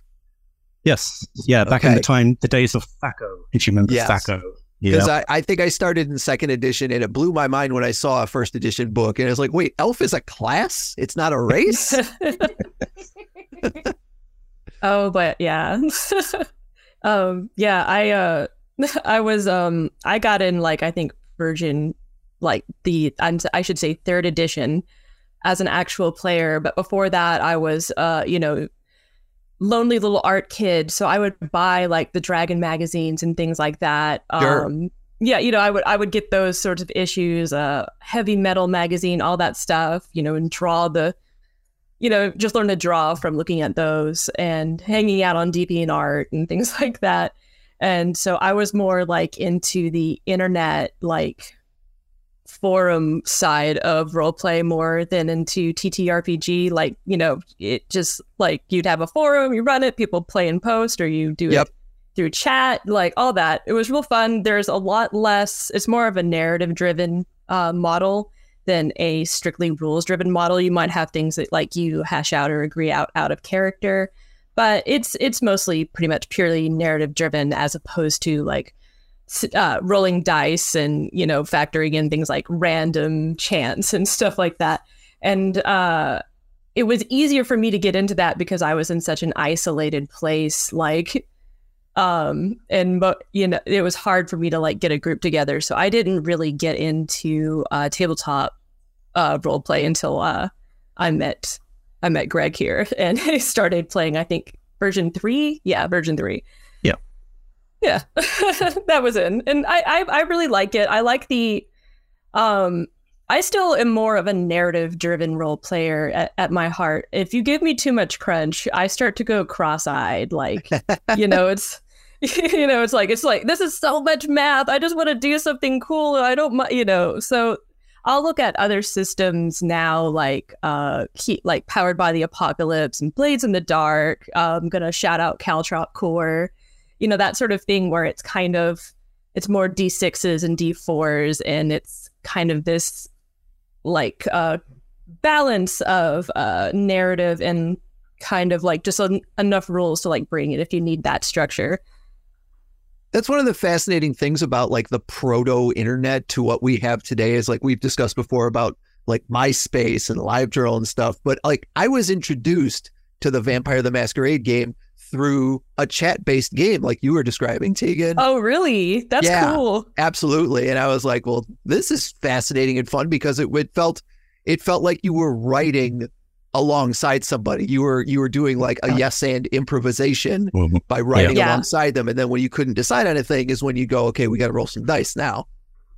Yes. Yeah. Back in the time, the days of THACO, if you remember Yes. THACO. Because Yeah. I, I think I started in second edition and it blew my mind when I saw a first edition book. And I was like, wait, elf is a class? It's not a race? oh, but yeah. um, yeah, I uh I was um I got in like I think version like the I'm, I should say third edition as an actual player, but before that I was uh you know lonely little art kid, so I would buy like the Dragon magazines and things like that. Sure. Um yeah, you know, I would I would get those sorts of issues, uh heavy metal magazine, all that stuff, you know, and draw the you know, just learn to draw from looking at those and hanging out on DeviantArt and things like that. And so I was more like into the internet, like forum side of roleplay more than into TTRPG. Like, you know, it just like you'd have a forum, you run it, people play and post, or you do Yep. it through chat, like all that. It was real fun. There's a lot less, it's more of a narrative driven uh, model than a strictly rules driven model. You might have things that like you hash out or agree out out of character, but it's it's mostly pretty much purely narrative driven as opposed to like uh, rolling dice and you know factoring in things like random chance and stuff like that. And uh, it was easier for me to get into that because I was in such an isolated place, like um and but you know it was hard for me to like get a group together so i didn't really get into uh tabletop uh role play until uh i met i met greg here and i started playing i think version three yeah version three. Yeah that was in and I, I i really like it i like the um I still am more of a narrative driven role player at, at my heart. If you give me too much crunch, I start to go cross eyed. Like, you know, it's, you know, it's like, it's like, this is so much math. I just want to do something cool. I don't, you know, so I'll look at other systems now, like, uh, like powered by the apocalypse and Blades in the Dark. I'm going to shout out Caltrop Core, you know, that sort of thing where it's kind of, it's more D6s and D4s and it's kind of this like uh balance of uh narrative and kind of like just en- enough rules to like bring it if you need that structure That's one of the fascinating things about like the proto internet to what we have today is like we've discussed before about like MySpace and LiveJournal and stuff. But like I was introduced to the Vampire the Masquerade game through a chat based game like you were describing, Tegan. oh really that's Yeah. cool Absolutely. And I was like, well, this is fascinating and fun because it, it felt it felt like you were writing alongside somebody. You were you were doing like a yes and improvisation Mhm. by writing Yeah. alongside them. And then when you couldn't decide anything is when you go, okay, we got to roll some dice now.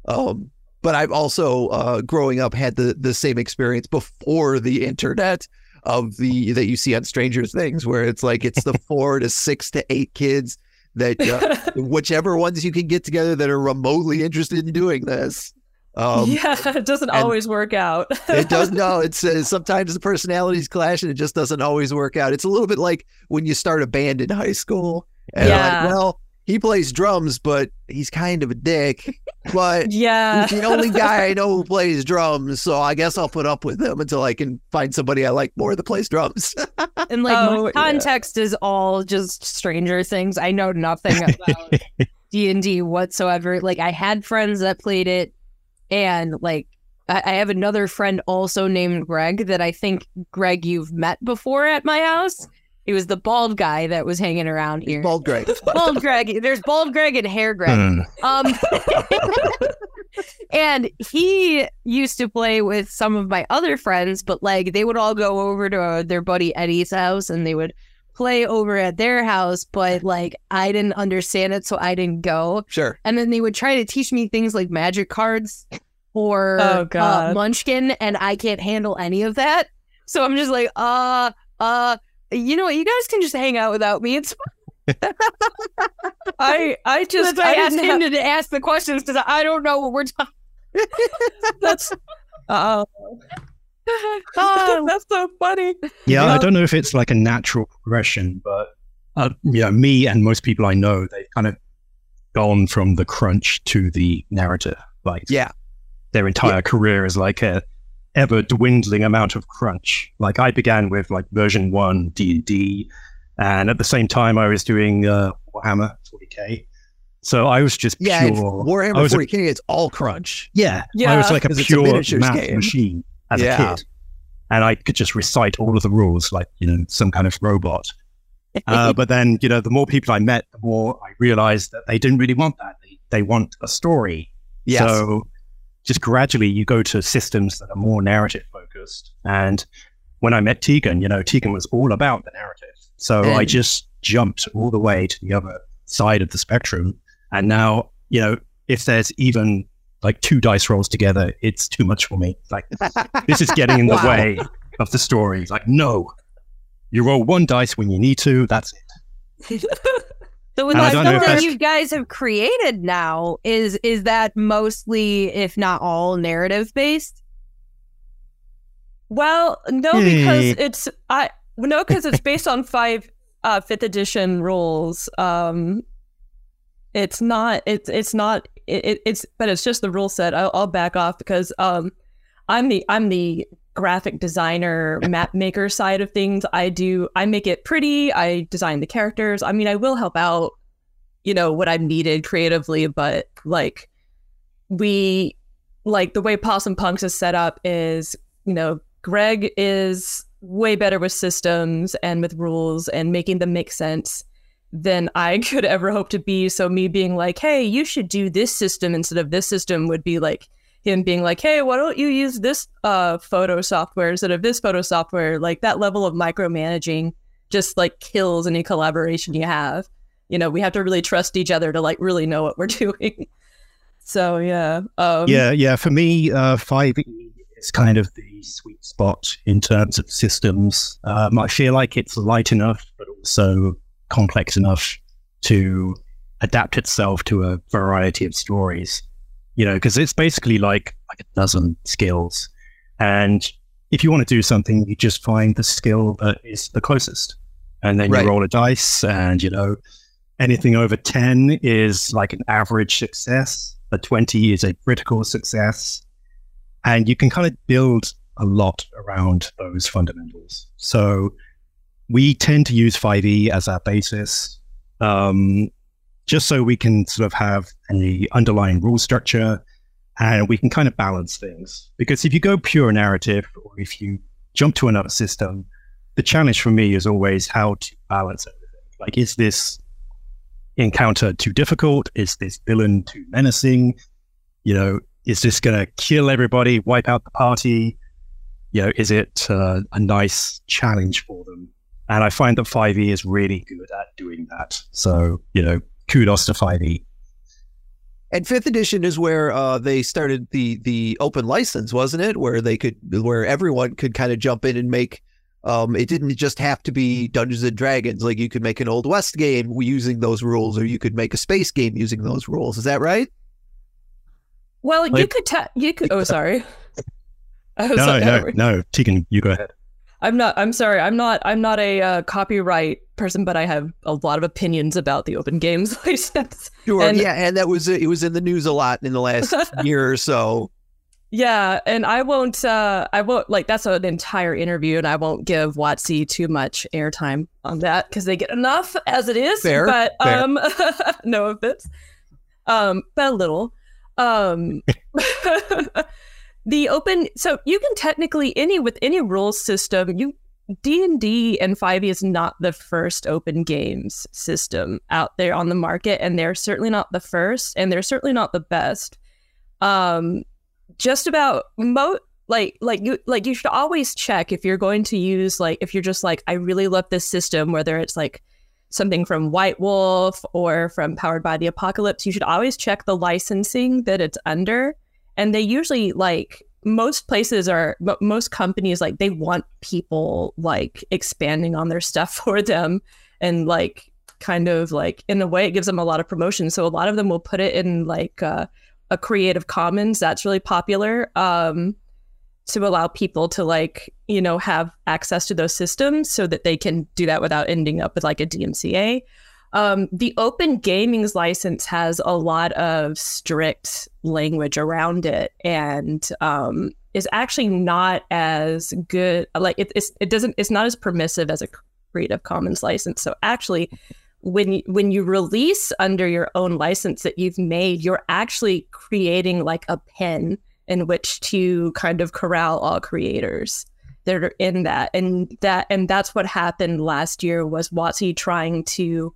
Um, but I've also, uh, growing up, had the the same experience before the internet of the that you see on Stranger Things, where it's like it's the four to six to eight kids that uh, whichever ones you can get together that are remotely interested in doing this. Um, yeah, it doesn't always work out. it does no. It's uh, sometimes the personalities clash, and it just doesn't always work out. It's a little bit like when you start a band in high school, and Yeah. like, well, he plays drums, but he's kind of a dick. But yeah. he's the only guy I know who plays drums, so I guess I'll put up with him until I can find somebody I like more that plays drums. And like Oh, my yeah. context is all just Stranger Things. I know nothing about D and D whatsoever. Like I had friends that played it, and like I, I have another friend also named Greg that I think Greg you've met before at my house. He was the bald guy that was hanging around here. Bald Greg. Bald Greg. There's bald Greg and hair Greg. Hmm. Um, and he used to play with some of my other friends, but like they would all go over to uh, their buddy Eddie's house and they would play over at their house, but like I didn't understand it, so I didn't go. Sure. And then they would try to teach me things like magic cards or Oh, uh, Munchkin, and I can't handle any of that. So I'm just like, uh, uh, you know what? You guys can just hang out without me. It's I I just I, I asked him have- to ask the questions because I don't know what we're talking. that's oh Oh. that's so funny. Yeah, I don't know if it's like a natural progression, but uh, you know, me and most people I know, they've kind of gone from the crunch to the narrative. Like, Yeah. their entire career is like a ever dwindling amount of crunch. Like, I began with like version one D and D, and at the same time, I was doing uh, Warhammer 40k. So I was just Yeah. pure. Warhammer was a- 40k. It's all crunch. yeah, yeah. I Yeah. was like a 'Cause it's a pure miniatures math game. machine as Yeah. a kid, and I could just recite all of the rules like you know some kind of robot. Uh, but then you know, the more people I met, the more I realized that they didn't really want that. They, they want a story. Yes. So just gradually, you go to systems that are more narrative focused. And when I met Tegan, you know, Tegan was all about the narrative. So I just jumped all the way to the other side of the spectrum. And now, you know, if there's even like two dice rolls together, it's too much for me. Like this is getting in the Wow. way of the story. Like, no, you roll one dice when you need to. That's it. So with And I the don't know stuff if that that's- you guys have created now, is is that mostly, if not all, narrative based? Well, no, Hmm. because it's I no, because it's based on five uh, fifth edition rules. Um, it's not. It's it's not. It, it- it's but it's just the rule set. I'll, I'll back off because um, I'm the I'm the graphic designer map maker side of things. I do. I make it pretty. I design the characters. I mean, I will help out. You know what I'm needed creatively, but like we like the way Possum Punx is set up is you know Greg is way better with systems and with rules and making them make sense than I could ever hope to be. So me being like, hey, you should do this system instead of this system would be like him being like, hey, why don't you use this uh, photo software instead of this photo software? Like that level of micromanaging just like kills any collaboration you have. You know, we have to really trust each other to like really know what we're doing. So yeah, um, yeah, yeah. For me, uh, 5e is kind of the sweet spot in terms of systems. Um, I feel like it's light enough, but also complex enough to adapt itself to a variety of stories. You know, because it's basically like like a dozen skills, and if you want to do something, you just find the skill that is the closest, and then Right. you roll a dice, and you know, anything over 10 is like an average success a 20 is a critical success. And you can kind of build a lot around those fundamentals. So we tend to use 5e as our basis. Um, just so we can sort of have an underlying rule structure and we can kind of balance things because if you go pure narrative or if you jump to another system the challenge for me is always how to balance everything like is this encounter too difficult? Is this villain too menacing? You know, is this going to kill everybody, wipe out the party? You know, is it uh, a nice challenge for them? And I find that 5e is really good at doing that. So, you know, kudos to E. 5e. And fifth edition is where uh, they started the the open license, wasn't it? Where they could, where everyone could kind of jump in and make Um, it didn't just have to be Dungeons and Dragons. Like you could make an Old West game using those rules, or you could make a space game using those rules. Is that right? Well, you could ta- you could. Oh, sorry. I was No, like, no, no. Tegan, you go ahead. I'm not. I'm sorry. I'm not. I'm not a uh, copyright person, but I have a lot of opinions about the open games license. Sure. And- yeah, and that was it was in the news a lot in the last year or so. Yeah, and I won't. Uh, I won't like that's an entire interview, and I won't give WotC too much airtime on that because they get enough as it is. Fair, but fair. um, no offense. Um, but a little. Um, the open. So you can technically any with any rules system. You D and D and Five E is not the first open games system out there on the market, and they're certainly not the first, and they're certainly not the best. Um, just about mo like like you like you should always check if you're going to use like if you're just like I really love this system, whether it's like something from White Wolf or from Powered by the Apocalypse, you should always check the licensing that it's under. And they usually like most places are mo- most companies like they want people like expanding on their stuff for them and like kind of like in a way it gives them a lot of promotion. So a lot of them will put it in like uh, a Creative Commons that's really popular um, to allow people to like you know have access to those systems so that they can do that without ending up with like a DMCA. Um, the Open Gaming's license has a lot of strict language around it, and um, is actually not as good. Like it, it's, it doesn't. It's not as permissive as a Creative Commons license. So actually, when when you release under your own license that you've made, you're actually creating like a pen in which to kind of corral all creators that are in that, and that and that's what happened last year was WotC trying to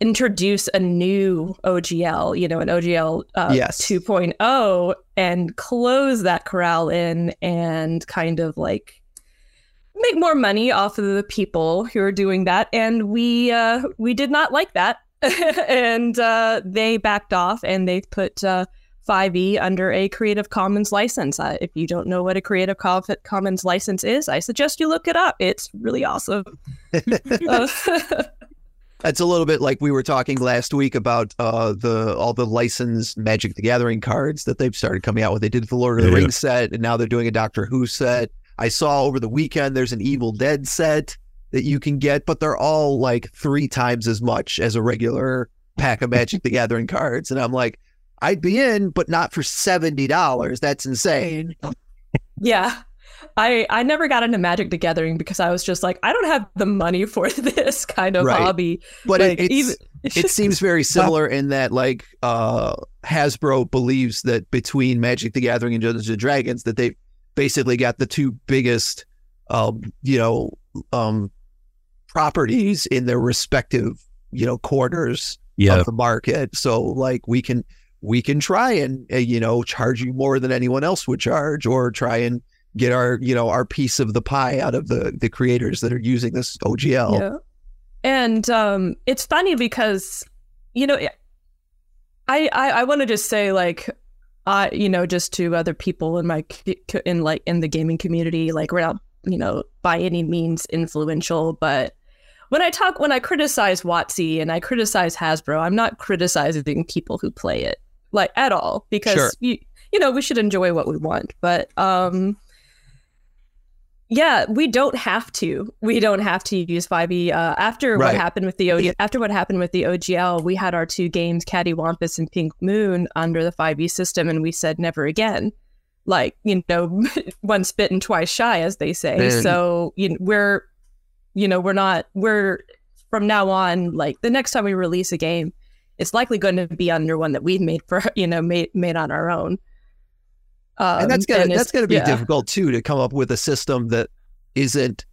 introduce a new OGL, you know, an OGL uh, Yes. 2.0 and close that corral in and kind of like make more money off of the people who are doing that. And we uh we did not like that. And uh they backed off and they put uh 5e under a creative commons license. Uh, if you don't know what a creative Co- commons license is i suggest you look it up. It's really awesome. Uh, That's a little bit like we were talking last week about uh, the all the licensed Magic the Gathering cards that they've started coming out with. They did the Lord of the Yeah. Rings set, and now they're doing a Doctor Who set. I saw over the weekend there's an Evil Dead set that you can get, but they're all like three times as much as a regular pack of Magic the Gathering cards. And I'm like, I'd be in, but not for seventy dollars. That's insane. Yeah. I I never got into Magic the Gathering because I was just like, I don't have the money for this kind of Right. hobby. But Like, it, it's even- it seems very similar in that like uh Hasbro believes that between Magic the Gathering and Dungeons and Dragons that they basically got the two biggest um you know um properties in their respective you know corners Yeah. of the market so like we can we can try and uh, you know charge you more than anyone else would charge or try and get our you know our piece of the pie out of the the creators that are using this OGL Yeah. And um, it's funny because, you know, I I, I want to just say like, I you know just to other people in my in like in the gaming community, like we're not you know by any means influential, but when I talk when I criticize WotC and I criticize Hasbro, I'm not criticizing people who play it like at all because Sure. you you know we should enjoy what we want, but um yeah, we don't have to. We don't have to use 5e. Uh, after Right. what happened with the o- Yeah. after what happened with the OGL, we had our two games, Caddy Wampus and Pink Moon, under the 5e system, and we said never again. Like you know, once bitten, twice shy, as they say. Man. So you know, we're, you know, we're not. We're from now on. Like the next time we release a game, it's likely going to be under one that we've made for you know made made on our own. Um, and that's gonna it's- that's gonna be yeah. difficult too to come up with a system that isn't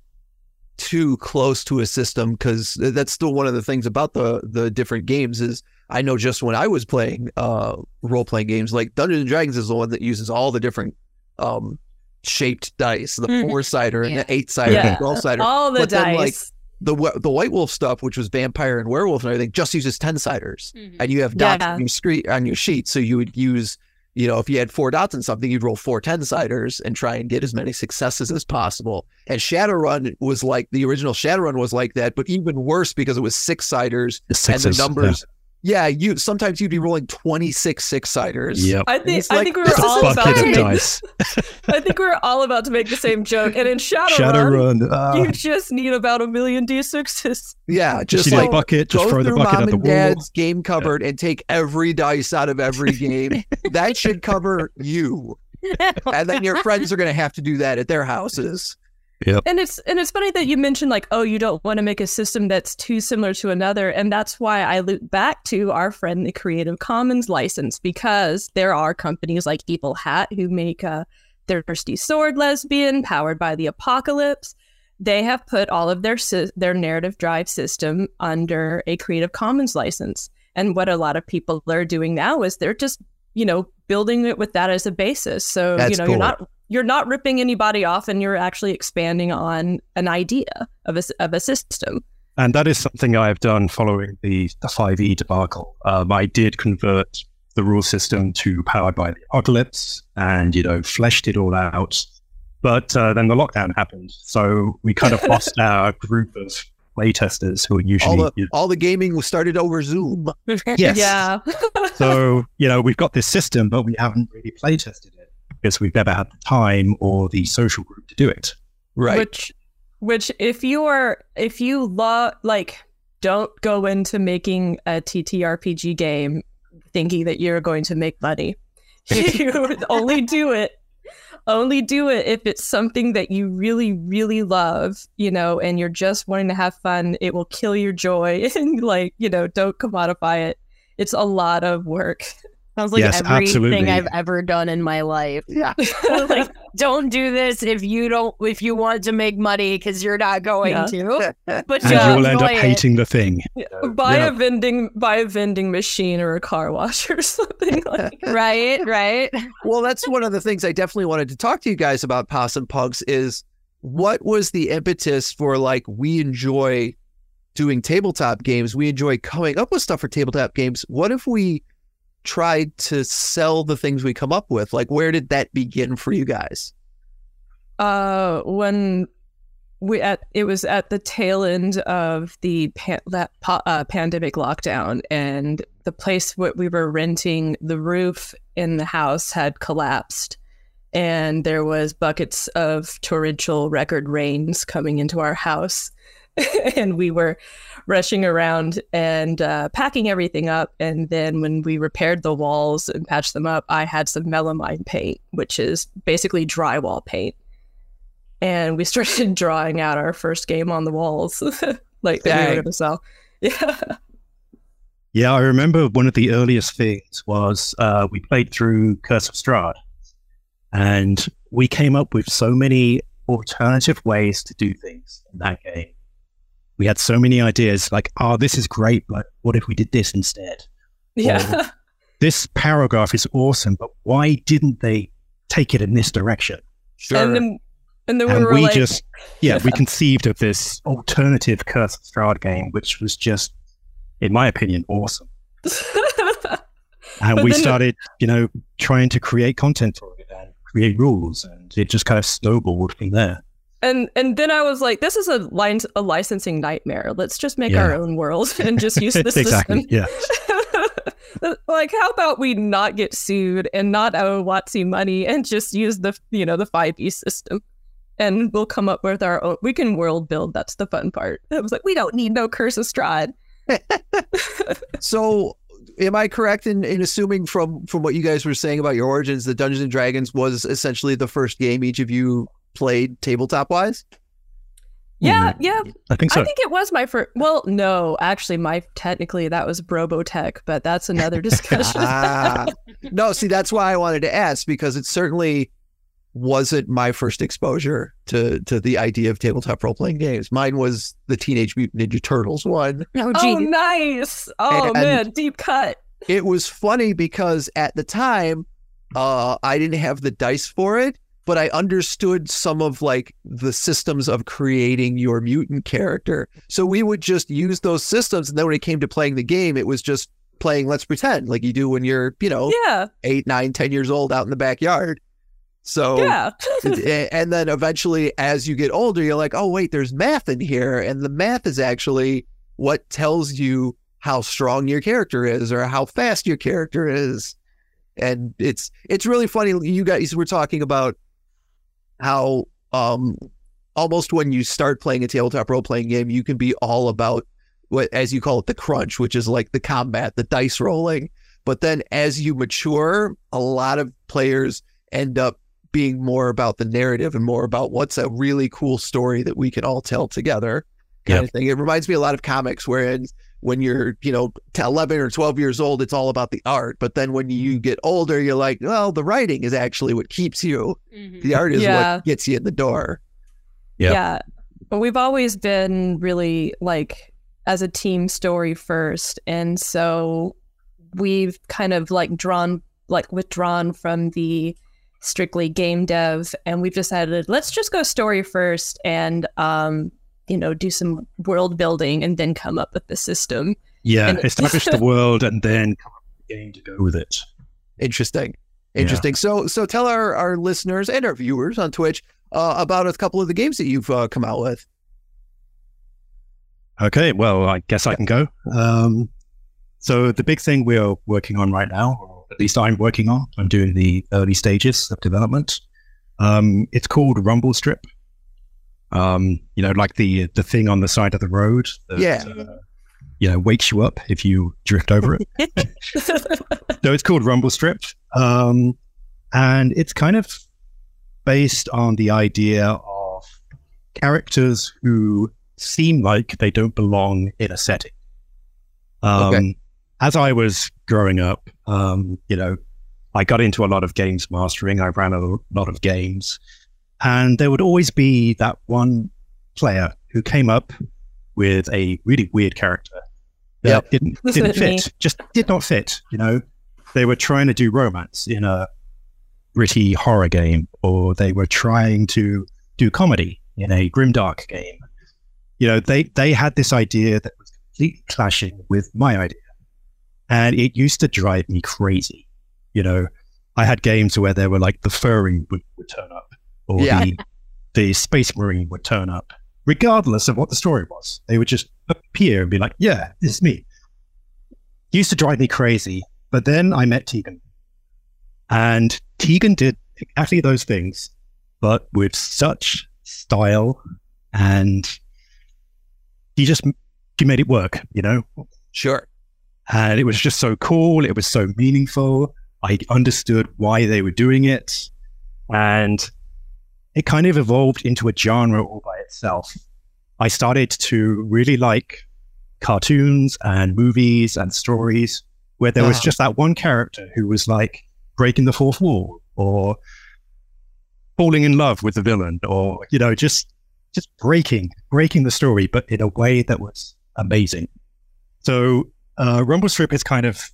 too close to a system because that's still one of the things about the the different games is I know just when I was playing uh role playing games like Dungeons and Dragons is the one that uses all the different um shaped dice the Mhm. four sider and the eight sider Yeah. and twelve sider all the But then, dice. like, the the White Wolf stuff which was vampire and werewolf and everything just uses ten siders and you have dots Yeah. on your screen on your sheet so you would use you know, if you had four dots in something, you'd roll four 10 siders and try and get as many successes as possible. And Shadowrun was like the original Shadowrun was like that, but even worse because it was six siders and the numbers. Yeah. You sometimes you'd be rolling 26 six siders. Yep. I think It's I like- think we This were all about to make, dice. I think we were all about to make the same joke. And in Shadowrun, Shadowrun. Uh, you just need about a million d6s. Yeah. just Just like bucket. Just throw the bucket mom at the and wall. dad's game cupboard and take every dice out of every game. that should cover you. And then your friends are going to have to do that at their houses. And it's and it's funny that you mentioned like, oh, you don't want to make a system that's too similar to another, and that's why I loop back to our friend the Creative Commons license because there are companies like Evil Hat who make a Thirsty Sword Lesbian powered by the Apocalypse. They have put all of their their narrative drive system under a Creative Commons license, and what a lot of people are doing now is they're just you know building it with that as a basis. So you know cool. you're not you're not ripping anybody off and you're actually expanding on an idea of a, s- of a system. And that is something I've done following the, the 5e debacle. Um, I did convert the rule system to powered by the apocalypse and, you know, fleshed it all out. But uh, then the lockdown happened. So we kind of lost our group of playtesters who are All usually. the all the gaming was started over Zoom. Yes. Yeah. so, you know, we've got this system, but we haven't really playtested it because we've never had the time or the social group to do it. Right. Which, which, if you are, if you love, like, don't go into making a TTRPG game thinking that you're going to make money. you only do it, only do it if it's something that you really, really love, you know, and you're just wanting to have fun. It will kill your joy, and like, you know, don't commodify it. It's a lot of work. Sounds like Yes, everything absolutely. I've ever done in my life. yeah. like, don't do this if you don't if you want to make money because you're not going Yeah. to. But And just you'll end up enjoy it. hating the thing. buy Yeah. a vending buy a vending machine or a car wash or something like. Right, right. Well, that's one of the things I definitely wanted to talk to you guys about Possum Punx is what was the impetus for like we enjoy doing tabletop games, we enjoy coming up with stuff for tabletop games. What if we tried to sell the things we come up with? Like where did that begin for you guys? Uh, when we at it was at the tail end of the pan, that uh, pandemic lockdown, and the place what we were renting, the roof in the house had collapsed, and there was buckets of torrential record rains coming into our house, and we were rushing around and uh, packing everything up. And then when we repaired the walls and patched them up, I had some melamine paint, which is basically drywall paint and we started drawing out our first game on the walls, like that we Dang. were gonna sell. Yeah, Yeah, I remember one of the earliest things was uh, we played through Curse of Strahd, and we came up with so many alternative ways to do things in that game. We had so many ideas, like, "Oh, this is great, but what if we did this instead? yeah, This paragraph is awesome, but why didn't they take it in this direction?" Sure. and then and then we and were we like, just, yeah, we conceived of this alternative Curse of Strahd game, which was just, in my opinion, awesome. And But we then- started, you know, trying to create content for it and create rules, and it just kind of snowballed from there. And and then I was like, this is a line a licensing nightmare. Let's just make our own world and just use this exactly. system. Yeah. like, how about we not get sued and not owe WotC money and just use the you know the five E system, and we'll come up with our own. We can world build. That's the fun part. I was like, we don't need no Curse of Strahd. So, am I correct in, in assuming from from what you guys were saying about your origins that Dungeons and Dragons was essentially the first game each of you played tabletop wise? Yeah, yeah. I think so. I think it was my first. Well, no, actually, my technically that was Robotech, but that's another discussion. ah, no, see, that's why I wanted to ask because it certainly wasn't my first exposure to to the idea of tabletop role playing games. Mine was the Teenage Mutant Ninja Turtles one. Oh, oh, nice! Oh And- man, deep cut. It was funny because at the time, uh, I didn't have the dice for it, but I understood some of like the systems of creating your mutant character. So we would just use those systems, and then when it came to playing the game, it was just playing Let's Pretend, like you do when you're, you know, Yeah. eight, nine, ten years old out in the backyard. So Yeah. Eh, and then eventually as you get older you're like oh wait there's math in here and the math is actually what tells you how strong your character is or how fast your character is and it's it's really funny you guys were talking about how um almost when you start playing a tabletop role playing game you can be all about what as you call it the crunch which is like the combat the dice rolling but then as you mature a lot of players end up being more about the narrative and more about what's a really cool story that we can all tell together kind Yep. of thing. It reminds me a lot of comics wherein when you're, you know, 11 or 12 years old, it's all about the art. But then when you get older, you're like, well, the writing is actually what keeps you. The art is Yeah. what gets you in the door. Yeah. Yeah. But we've always been really like as a team story first. And so we've kind of like drawn, like withdrawn from the strictly game dev and we've decided let's just go story first and, um, you know, do some world building and then come up with the system. Yeah, And- establish the world and then come up with a game to go with it. Interesting. Yeah. Interesting. So, so tell our, our listeners and our viewers on Twitch uh, about a couple of the games that you've uh, come out with. Okay, well, I guess I can go. Um, so the big thing we're working on right now, or at least I'm working on, I'm doing the early stages of development. Um, it's called Rumble Strip. Um, you know, like the the thing on the side of the road. That, Yeah. Uh, you know, wakes you up if you drift over it. so it's called Rumble Strip, um, and it's kind of based on the idea of characters who seem like they don't belong in a setting. Um, Okay. As I was growing up, um, you know, I got into a lot of games mastering. I ran a lot of games, and there would always be that one player who came up with a really weird character that Yep. didn't Was didn't it me? fit, just did not fit. You know, they were trying to do romance in a gritty horror game, or they were trying to do comedy in a grimdark game. You know, they they had this idea that was completely clashing with my idea, and it used to drive me crazy. You know, I had games where there were like the furry would, would turn up, or Yeah. the the space marine would turn up, regardless of what the story was. They would just appear and be like, "Yeah, this is me." Used to drive me crazy, but then I met Tegan, and Tegan did exactly those things, but with such style, and he just she made it work. You know, Sure. and it was just so cool. It was so meaningful. I understood why they were doing it, and it kind of evolved into a genre all by itself. I started to really like cartoons and movies and stories where there was Uh-huh. just that one character who was like breaking the fourth wall or falling in love with the villain or you know just just breaking breaking the story but in a way that was amazing so uh, rumble strip is kind of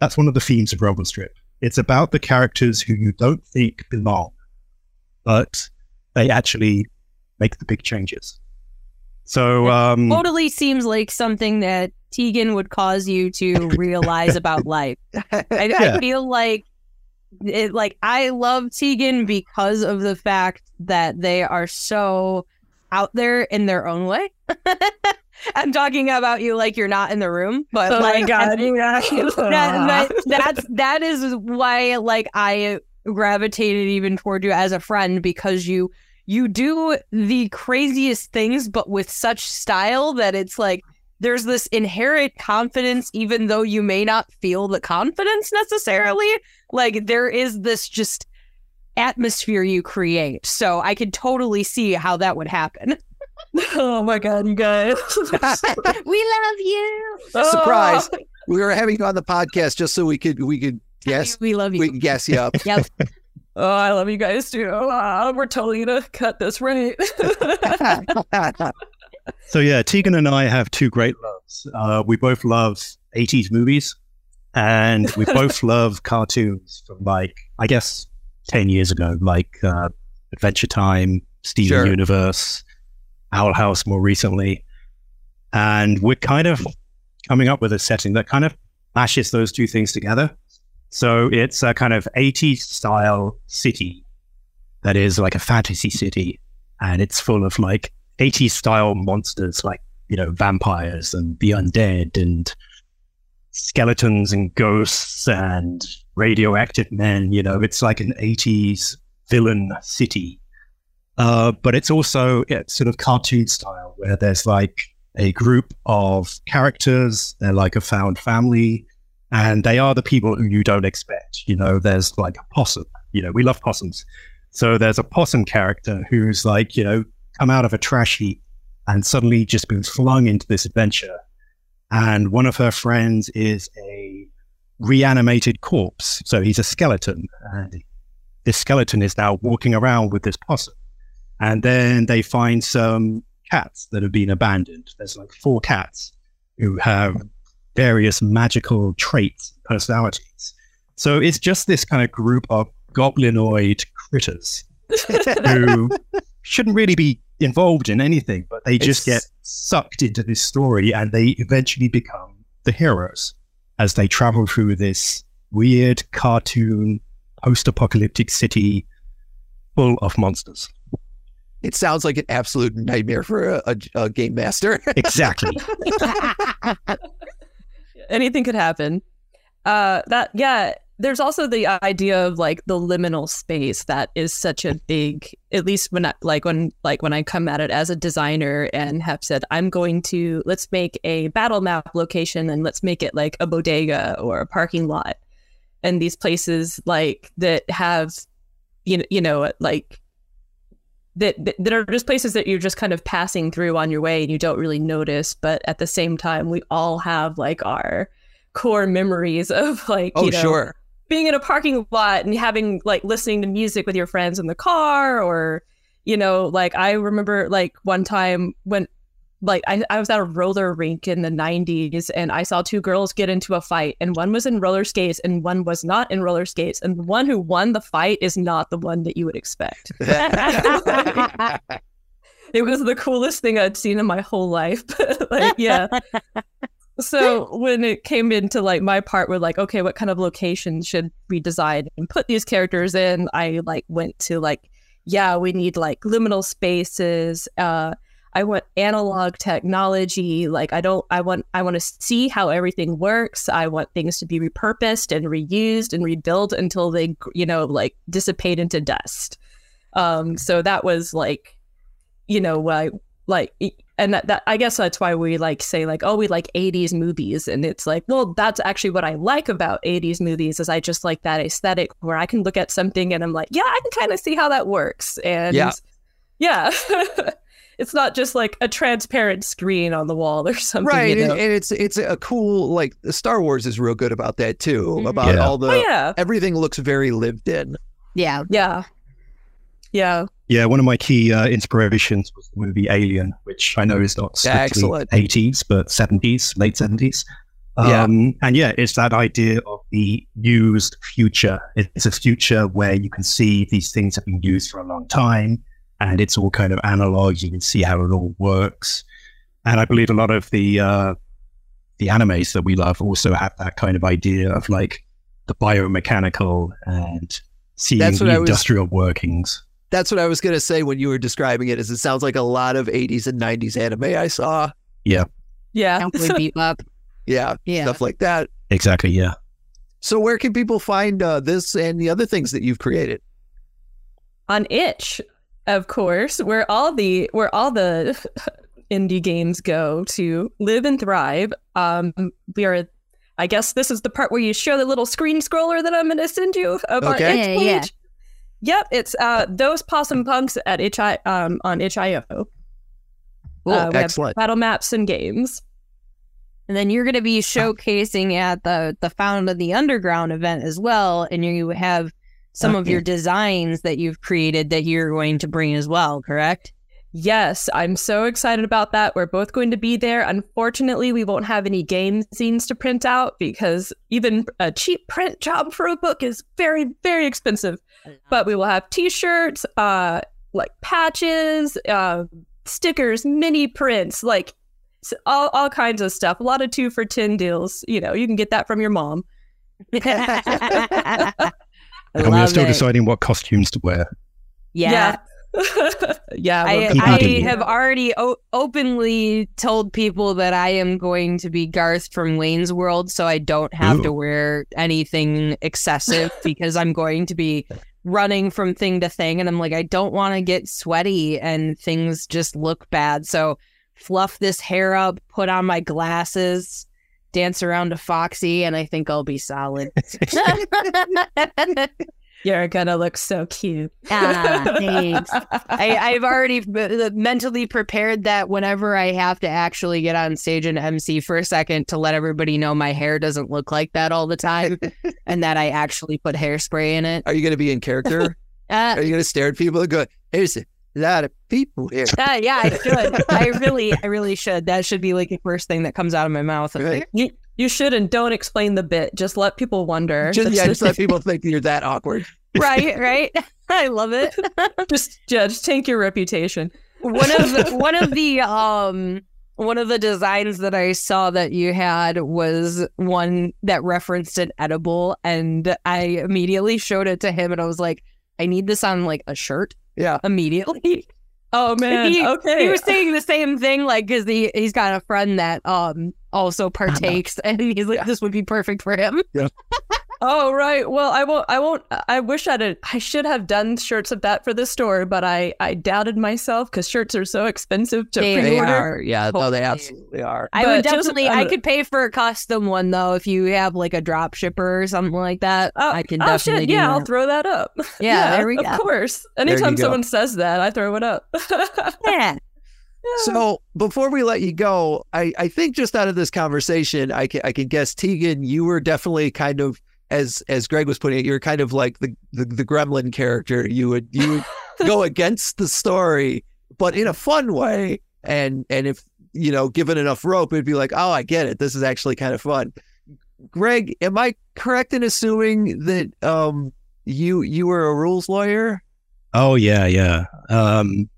that's one of the themes of rumble strip it's about the characters who you don't think belong but they actually make the big changes so um Totally seems like something that Tegan would cause you to realize about life. I, I feel like it, like I love Tegan because of the fact that they are so out there in their own way. I'm talking about you like you're not in the room, but Oh my like god. that, that, that's that is why like I gravitated even toward you as a friend because you you do the craziest things but with such style that it's like there's this inherent confidence even though you may not feel the confidence necessarily. Like there is this just atmosphere you create. So i could totally see how that would happen. Oh my god, you guys. we love you. Surprise. Oh. we were having you on the podcast just so we could we could guess. we love you. We could guess you up. yep Oh, I love you guys too. Ah, we're totally gonna cut this right. So yeah, Tegan and I have two great loves. Uh, we both love 80s movies and we both love cartoons from like, I guess, 10 years ago, like uh, Adventure Time, Steven Sure. Universe, Owl House more recently. And we're kind of coming up with a setting that kind of mashes those two things together. So it's a kind of 80s style city that is like a fantasy city, and it's full of like 80s style monsters like, you know, vampires and the undead and skeletons and ghosts and radioactive men. You know, it's like an 80s villain city. Uh, but it's also it's sort of cartoon style where there's like a group of characters. They're like a found family, and they are the people who you don't expect. You know, there's like a possum. You know, we love possums. So there's a possum character who's like, you know, come out of a trash heap and suddenly just been flung into this adventure. And one of her friends is a reanimated corpse. So he's a skeleton. And this skeleton is now walking around with this possum. And then they find some cats that have been abandoned. There's like four cats who have various magical traits, personalities. So it's just this kind of group of goblinoid critters who shouldn't really be involved in anything, but they just It's- get sucked into this story and they eventually become the heroes as they travel through this weird cartoon post apocalyptic city full of monsters. It sounds like an absolute nightmare for a, a, a game master. Exactly. anything could happen. Uh, that yeah. There's also the idea of like the liminal space that is such a big. At least when I like when like when I come at it as a designer and have said I'm going to let's make a battle map location and let's make it like a bodega or a parking lot, and these places like that have, you know, you know like that that are just places that you're just kind of passing through on your way and you don't really notice but at the same time we all have like our core memories of like oh, you know sure. being in a parking lot and having like listening to music with your friends in the car or you know like i remember like one time when like I, I was at a roller rink in the 90s and i saw two girls get into a fight and one was in roller skates and one was not in roller skates and the one who won the fight is not the one that you would expect it was the coolest thing I'd seen in my whole life. like, yeah. So when it came into like my part with like, okay, what kind of location should we design and put these characters in? I like went to like, yeah, we need like liminal spaces. Uh, I want analog technology. Like I don't, I want, I want to see how everything works. I want things to be repurposed and reused and rebuilt until they, you know, like dissipate into dust. Um, so that was like, you know, like, like, and that, that I guess that's why we like say like, oh, we like '80s movies, and it's like, well, that's actually what I like about '80s movies is I just like that aesthetic where I can look at something and I'm like, yeah, I can kind of see how that works, and Yeah. yeah. it's not just like a transparent screen on the wall or something. right. You And, know? and it's it's a cool like Star Wars is real good about that too. Mhm. About Yeah. all the oh yeah, everything looks very lived in. yeah. yeah, yeah. Yeah, one of my key uh, inspirations was the movie Alien, which I know is not strictly Excellent. 80s, but 70s, late 70s. Yeah. Um, And yeah, it's that idea of the used future. It's a future where you can see these things have been used for a long time and it's all kind of analog. You can see how it all works. And I believe a lot of the uh, the animes that we love also have that kind of idea of like the biomechanical and seeing That's what the I was- industrial workings. That's what I was gonna say when you were describing it. Is it sounds like a lot of '80s and '90s anime I saw. Yeah. Cowboy Bebop. Yeah, Yeah. stuff like that. Exactly. Yeah. So where can people find uh, this and the other things that you've created? on itch of course where all the where all the indie games go to live and thrive um we are i guess this is the part where you show the little screen scroller that i'm going to send you of our Okay. itch Yeah, yeah. yep it's uh those possum punks at itch um on itch.io Cool. Uh, we have Excellent. battle maps and games And then you're going to be showcasing at the the Found of the Underground event as well, and you have some of your designs that you've created that you're going to bring as well. Correct? Yes, I'm so excited about that. We're both going to be there. Unfortunately, we won't have any game scenes to print out because even a cheap print job for a book is very, very expensive. But we will have t-shirts, uh, like patches, uh, stickers, mini prints, like all all kinds of stuff. A lot of two for ten deals. You know, you can get that from your mom. I and we're still it. deciding what costumes to wear. Yeah. yeah. I, I have already o- openly told people that I am going to be Garth from Wayne's World, so I don't have to wear anything excessive because I'm going to be running from thing to thing. And I'm like, I don't want to get sweaty and things just look bad. So fluff this hair up, put on my glasses, dance around to Foxy, and I think I'll be solid. You're gonna look so cute. Ah, thanks. I, I've already mentally prepared that whenever I have to actually get on stage and MC for a second to let everybody know my hair doesn't look like that all the time and that I actually put hairspray in it. Are you going to be in character? Uh, Are you going to stare at people and go, "There's a lot of people here"? uh, yeah, I should. I really, I really should. That should be like the first thing that comes out of my mouth. Right? You you should and don't explain the bit. Just let people wonder. Just, yeah, just let people think you're that awkward. right, right. I love it. just yeah, just tank your reputation. one of the, one of the um one of the designs that I saw that you had was one that referenced an edible and I immediately showed it to him and I was like I need this on like a shirt Yeah. immediately. Oh man. He- okay. He was saying the same thing like cuz he he's got a friend that um also partakes and he's like this would be perfect for him. Oh right. Well, I won't. I won't. I wish I'd. I should have done shirts of that for the store, but I I doubted myself because shirts are so expensive to They They pre-order. are. Yeah. No, they absolutely are. I would But just- definitely I'm I a- could pay for a custom one though if you have like a drop shipper or something like that. Oh, I can oh definitely shit! do Yeah, I'll throw that up. Yeah, there we of course. you Anytime go. someone says that, I throw it up. Yeah. So before we let you go, I, I think just out of this conversation, I can I can guess Tegan, you were definitely kind of as as Greg was putting it, you're kind of like the the, the gremlin character. You would you would go against the story, but in a fun way. And and if you know, given enough rope, it'd be like, oh, I get it. This is actually kind of fun. Greg, am I correct in assuming that um you you were a rules lawyer? Oh yeah, yeah. Um,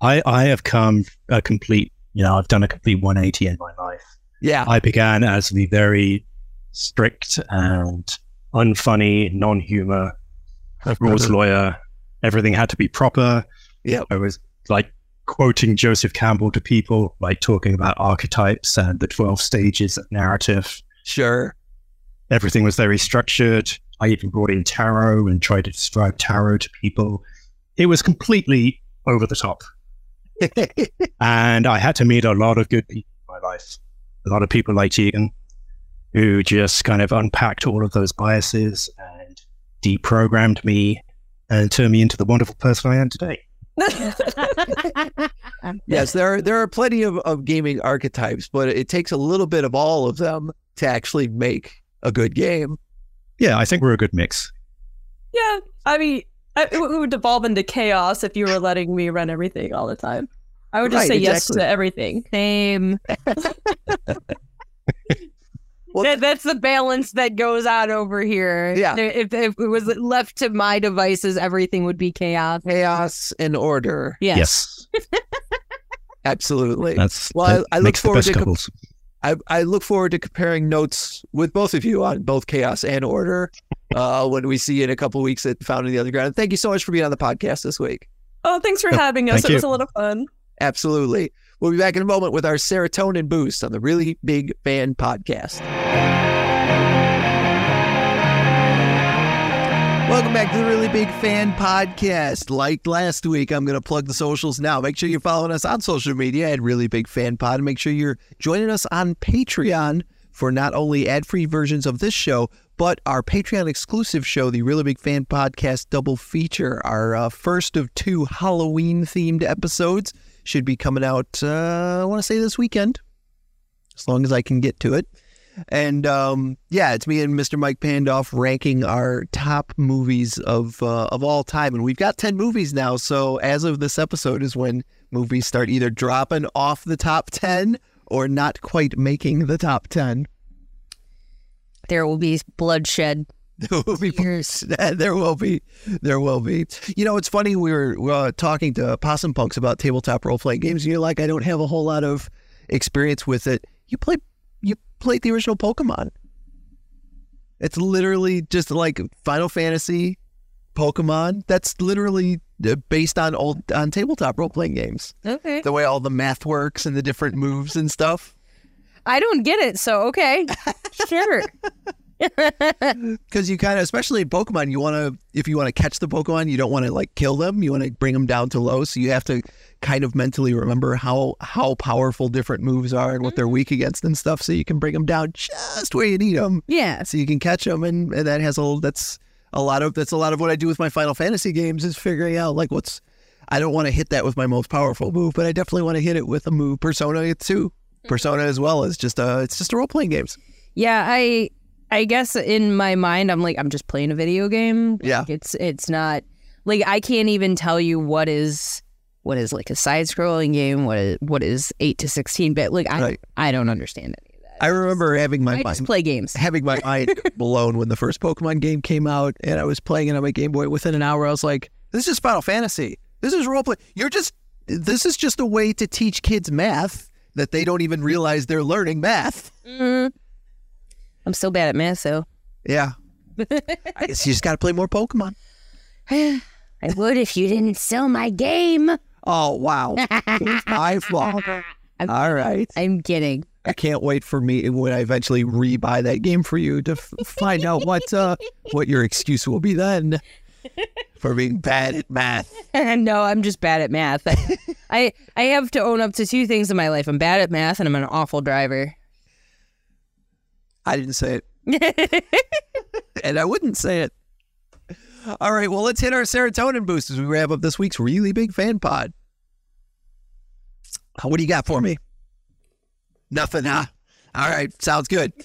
I I have come a complete. You know, I've done a complete 180 in my life. Yeah. I began as the very strict and unfunny, non-humor rules mm-hmm. lawyer. Everything had to be proper. Yeah. I was like quoting Joseph Campbell to people, like talking about archetypes and the 12 stages of narrative. Sure. Everything was very structured. I even brought in tarot and tried to describe tarot to people. It was completely over the top. And I had to meet a lot of good people in my life. A lot of people like Tegan who just kind of unpacked all of those biases and deprogrammed me and turned me into the wonderful person I am today. yes, there are there are plenty of, of gaming archetypes, but it takes a little bit of all of them to actually make a good game. Yeah, I think we're a good mix. yeah, I mean, I, it would devolve into chaos if you were letting me run everything all the time. I would just Right, say yes to everything. Same. Well- That- that's the balance that goes on over here. Yeah. If, if it was left to my devices, everything would be chaos. Chaos and order. Yes. Absolutely. That's Well, that I- I look makes the forward best to com- I, I look forward to comparing notes with both of you on both chaos and order uh, when we see you in a couple weeks at Found in the Underground. Thank you so much for being on the podcast this week. Oh, thanks for having us. thank It was a lot of fun. Absolutely. We'll be back in a moment with our serotonin boost on the Really Big Fan Podcast. Welcome back to the Really Big Fan Podcast. Like last week, I'm going to plug the socials now. Make sure you're following us on social media at Really Big Fan Pod. Make sure you're joining us on Patreon for not only ad free versions of this show, but our Patreon exclusive show, the Really Big Fan Podcast Double Feature. Our uh, first of two Halloween themed episodes should be coming out, uh, I want to say this weekend, as long as I can get to it. And um, yeah, it's me and Mr. Mike Pandoff ranking our top movies of uh, of all time, and we've got ten movies now. So as of this episode is when movies start either dropping off the top ten or not quite making the top ten. There will be bloodshed. There will be there will be there will be. You know, it's funny. We were uh, talking to Possum Punx about tabletop role playing games, and you're like, I don't have a whole lot of experience with it, you play you played the original Pokemon. It's literally just like Final Fantasy, Pokemon. That's literally uh, based on old on tabletop role playing games. Okay. The way all the math works and the different moves and stuff. I don't get it, so okay. sure. Because you kind of, especially in Pokemon, you want to, if you want to catch the Pokemon, you don't want to like kill them. You want to bring them down to low. So you have to kind of mentally remember how how powerful different moves are and what they're weak mm-hmm. against and stuff, so you can bring them down just where you need them, Yeah. so you can catch them. And, and that has a that's a lot of that's a lot of what I do with my Final Fantasy games is figuring out like what's. I don't want to hit that with my most powerful move, but I definitely want to hit it with a move. Persona too. Mm-hmm. Persona as well is just a it's just a role playing games. Yeah, I I guess in my mind I'm like I'm just playing a video game. Yeah. Like, it's it's not like I can't even tell you what is what is like a side scrolling game, what is what is 8 to 16 bit. Like I Right. I don't understand any of that. I remember having my I mind play games. having my mind blown when the first Pokemon game came out, and I was playing it on my Game Boy. Within an hour, I was like, "This is Final Fantasy. This is role play. You're just. This is just a way to teach kids math that they don't even realize they're learning math." Mhm. I'm so bad at math, so Yeah. I guess you just got to play more Pokemon. I would if you didn't sell my game. Oh wow, it's my fault. All right. I'm kidding. I can't wait for me when I eventually re-buy that game for you to f- find out what uh, what your excuse will be then for being bad at math. no, I'm just bad at math. I I have to own up to two things in my life. I'm bad at math and I'm an awful driver. I didn't say it. and I wouldn't say it. All right, well, let's hit our serotonin boost as we wrap up this week's really big fan pod. What do you got for me? Nothing, huh? All right, sounds good.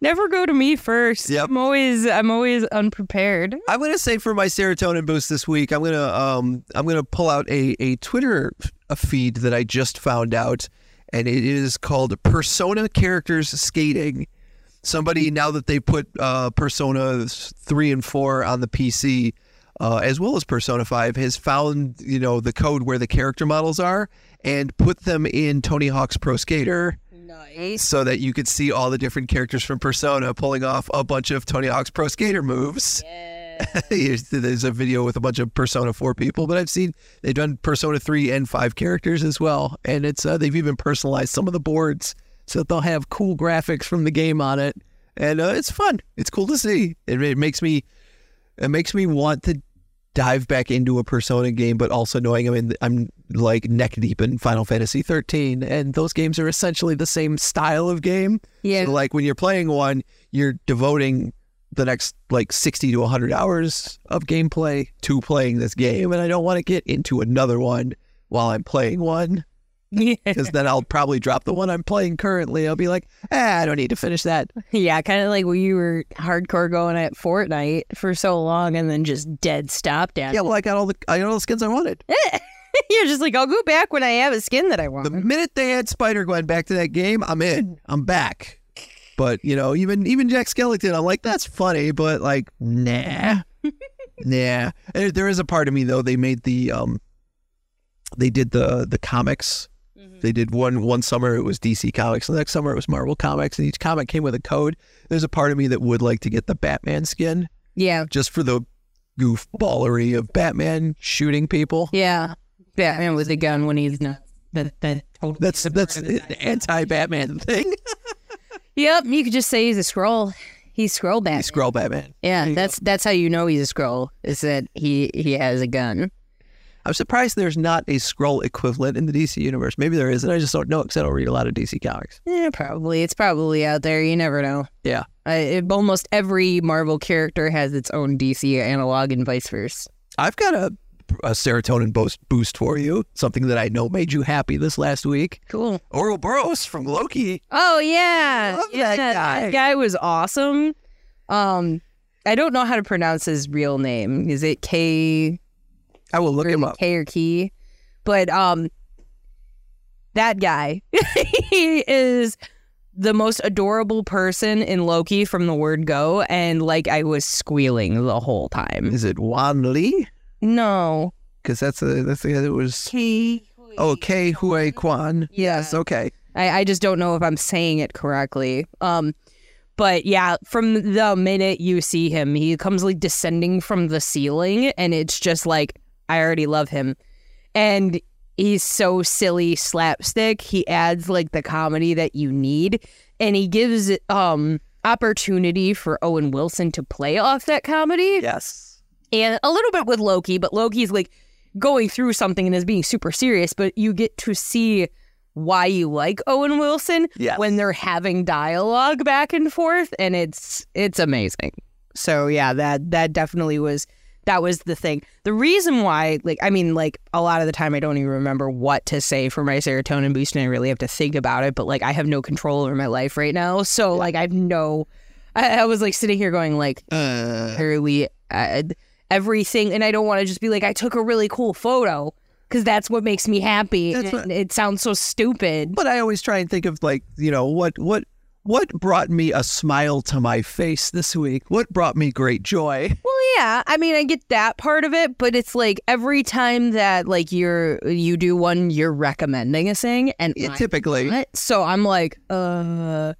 Never go to me first. Yep. I'm always I'm always unprepared. I'm gonna say for my serotonin boost this week, I'm gonna um I'm gonna pull out a a Twitter f- feed that I just found out, and it is called Persona Characters Skating. Somebody now that they put uh, Persona three and four on the PC, uh, as well as Persona five, has found you know the code where the character models are and put them in Tony Hawk's Pro Skater Nice. so that you could see all the different characters from Persona pulling off a bunch of Tony Hawk's Pro Skater moves. Here's- There's a video with a bunch of Persona 4 people, but I've seen they've done Persona 3 and 5 characters as well. And it's uh, they've even personalized some of the boards so that they'll have cool graphics from the game on it. And uh, it's fun. It's cool to see. It, it makes me it makes me want to dive back into a Persona game, but also knowing I'm in, I'm like neck deep in Final Fantasy 13, and those games are essentially the same style of game. Yeah. So like when you're playing one, you're devoting the next like 60 to 100 hours of gameplay to playing this game, and I don't want to get into another one while I'm playing one Yeah. because then I'll probably drop the one I'm playing currently. I'll be like, ah, I don't need to finish that. Yeah, kind of like when you were hardcore going at Fortnite for so long and then just dead stopped at Yeah, well, I got all the I got all the skins I wanted. You're just like, I'll go back when I have a skin that I want. The minute they add Spider Gwen back to that game, I'm in. I'm back. But you know, even even Jack Skellington, I'm like, that's funny, but like, nah, nah. There, there is a part of me though. They made the um, they did the the comics. They did one one summer it was DC Comics, the next summer it was Marvel Comics, and each comic came with a code. There's a part of me that would like to get the Batman skin yeah, just for the goofballery of Batman shooting people. yeah. Batman with a gun when he's not. That that totally That's that's an anti-Batman thing. Yep, you could just say he's a Skrull. He's Skrull Batman. Skrull Batman. Yeah, that's that's how you know he's a Skrull. Is that he he has a gun. I'm surprised there's not a Skrull equivalent in the DC universe. Maybe there is, and I just don't know because I don't read a lot of DC comics. Yeah, probably. It's probably out there. You never know. Yeah. Uh, it, almost every Marvel character has its own DC analog and vice versa. I've got a, a serotonin boost, boost for you, something that I know made you happy this last week. Cool. Ouroboros from Loki. Oh yeah, Love yeah, that guy. That guy was awesome. Um, I don't know how to pronounce his real name. Is it K I will look him up. K or Key? But um, that guy, he is the most adorable person in Loki from the word go, and like I was squealing the whole time. Is it Wan Lee? No, because that's a that's the it was K. oh Ke Huy Quan. Yes, okay. I, I just don't know if I'm saying it correctly. Um, but yeah, from the minute you see him, he comes like descending from the ceiling, and it's just like I already love him, and he's so silly slapstick. He adds like the comedy that you need, and he gives um opportunity for Owen Wilson to play off that comedy Yes. And a little bit with Loki, but Loki's like going through something and is being super serious, but you get to see why you like Owen Wilson Yes. when they're having dialogue back and forth and it's it's amazing. So yeah, that that definitely was that was the thing. The reason why like I mean like a lot of the time I don't even remember what to say for my serotonin boost and I really have to think about it, but like I have no control over my life right now. So like I have no I, I was like sitting here going like Uh, really uh, everything and i don't want to just be like i took a really cool photo because that's what makes me happy and it sounds so stupid but I always try and think of like you know what what what brought me a smile to my face this week. What brought me great joy. well yeah i mean i get that part of it but it's like every time that like you're you do one you're recommending a thing and Yeah, typically. so i'm like uh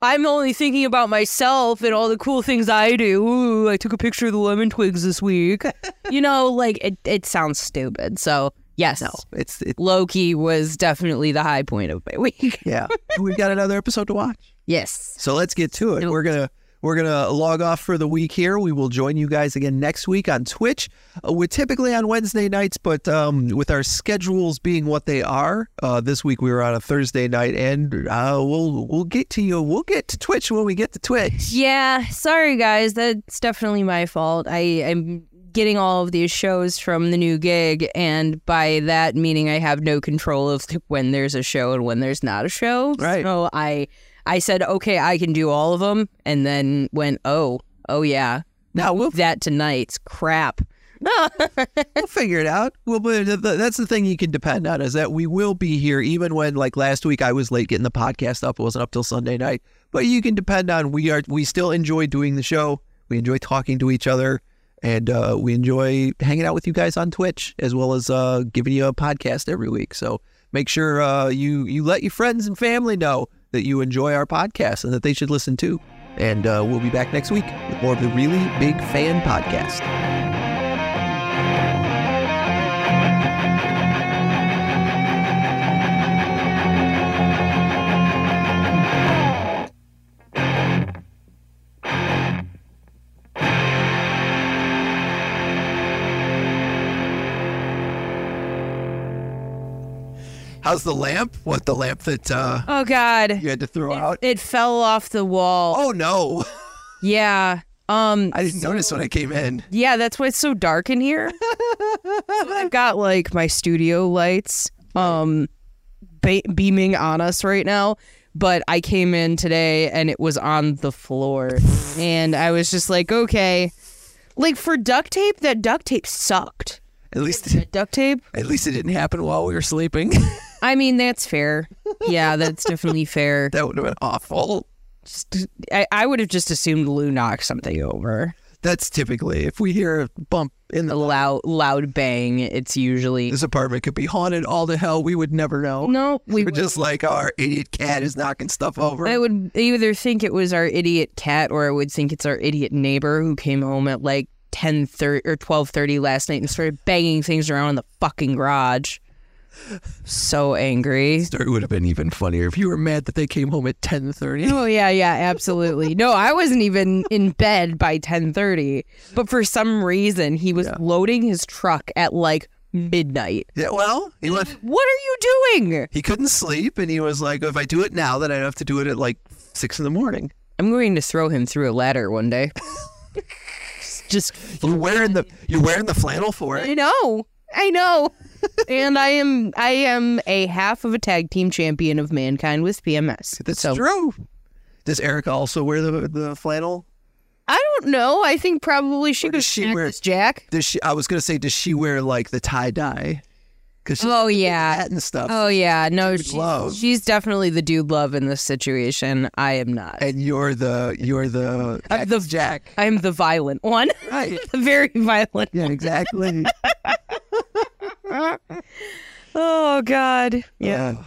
I'm only thinking about myself and all the cool things I do. Ooh, I took a picture of the lemon twigs this week. you know, like it, it sounds stupid. So, yes. No, it's it, Loki was definitely the high point of my week. yeah. We've got another episode to watch. yes. So let's get to it. We're gonna we're gonna log off for the week here. We will join you guys again next week on Twitch. Uh, we're typically on Wednesday nights, but um, with our schedules being what they are, uh, this week we were on a Thursday night, and uh, we'll we'll get to you. We'll get to Twitch when we get to Twitch. Yeah. Sorry, guys. That's definitely my fault. I am getting all of these shows from the new gig, and by that meaning, I have no control of when there's a show and when there's not a show. Right. So I, I said, okay, I can do all of them, and then went, oh, oh yeah, Now we'll that tonight's crap. we'll figure it out. Well, but the- the- that's the thing you can depend on is that we will be here even when like last week I was late getting the podcast up. It wasn't up till Sunday night. But you can depend on we are we still enjoy doing the show. We enjoy talking to each other, and uh, we enjoy hanging out with you guys on Twitch as well as uh, giving you a podcast every week. So make sure uh, you you let your friends and family know that you enjoy our podcast and that they should listen to. And uh, we'll be back next week with more of the really big fan podcast. How's the lamp? What the lamp that uh, Oh God. you had to throw out? It fell off the wall. Oh no! Yeah. Um. I didn't notice when I came in. Yeah, that's why it's so dark in here. So I've got like my studio lights um ba- beaming on us right now, but I came in today and it was on the floor and I was just like, okay. Like for duct tape, that duct tape sucked. At least, duct tape? at least it didn't happen while we were sleeping. I mean, that's fair. Yeah, that's definitely fair. that would have been awful. Just, I, I would have just assumed Lou knocked something over. That's typically if we hear a bump in the loud, loud bang. It's usually this apartment could be haunted all to hell. We would never know. no. We We're just like oh, our idiot cat is knocking stuff over. I would either think it was our idiot cat or I would think it's our idiot neighbor who came home at like 10 30 or 12:30 last night and started banging things around in the fucking garage. So angry. Story would have been even funnier if you were mad that they came home at ten thirty. Oh yeah, yeah, absolutely. No, I wasn't even in bed by 10:30, but for some reason he was loading his truck at like midnight. Yeah, well, he went. What are you doing? He couldn't sleep, and he was like, "If I do it now, then I'd have to do it at like six in the morning." I'm going to throw him through a ladder one day. Just You're wearing the you're wearing the flannel for it. I know. I know. And I am I am a half of a tag team champion of mankind with PMS. That's so true. Does Erica also wear the the flannel? I don't know. I think probably she could does she wear- Jack. Does she? I was gonna say, does she wear like the tie dye? Because Oh yeah. hat and stuff. Oh yeah. No, Dude she, love. she's definitely the dude love in this situation. I am not. and you're the you're the I'm the Jack. I'm the violent one. Right. the very violent. Yeah, exactly. oh God. Yeah.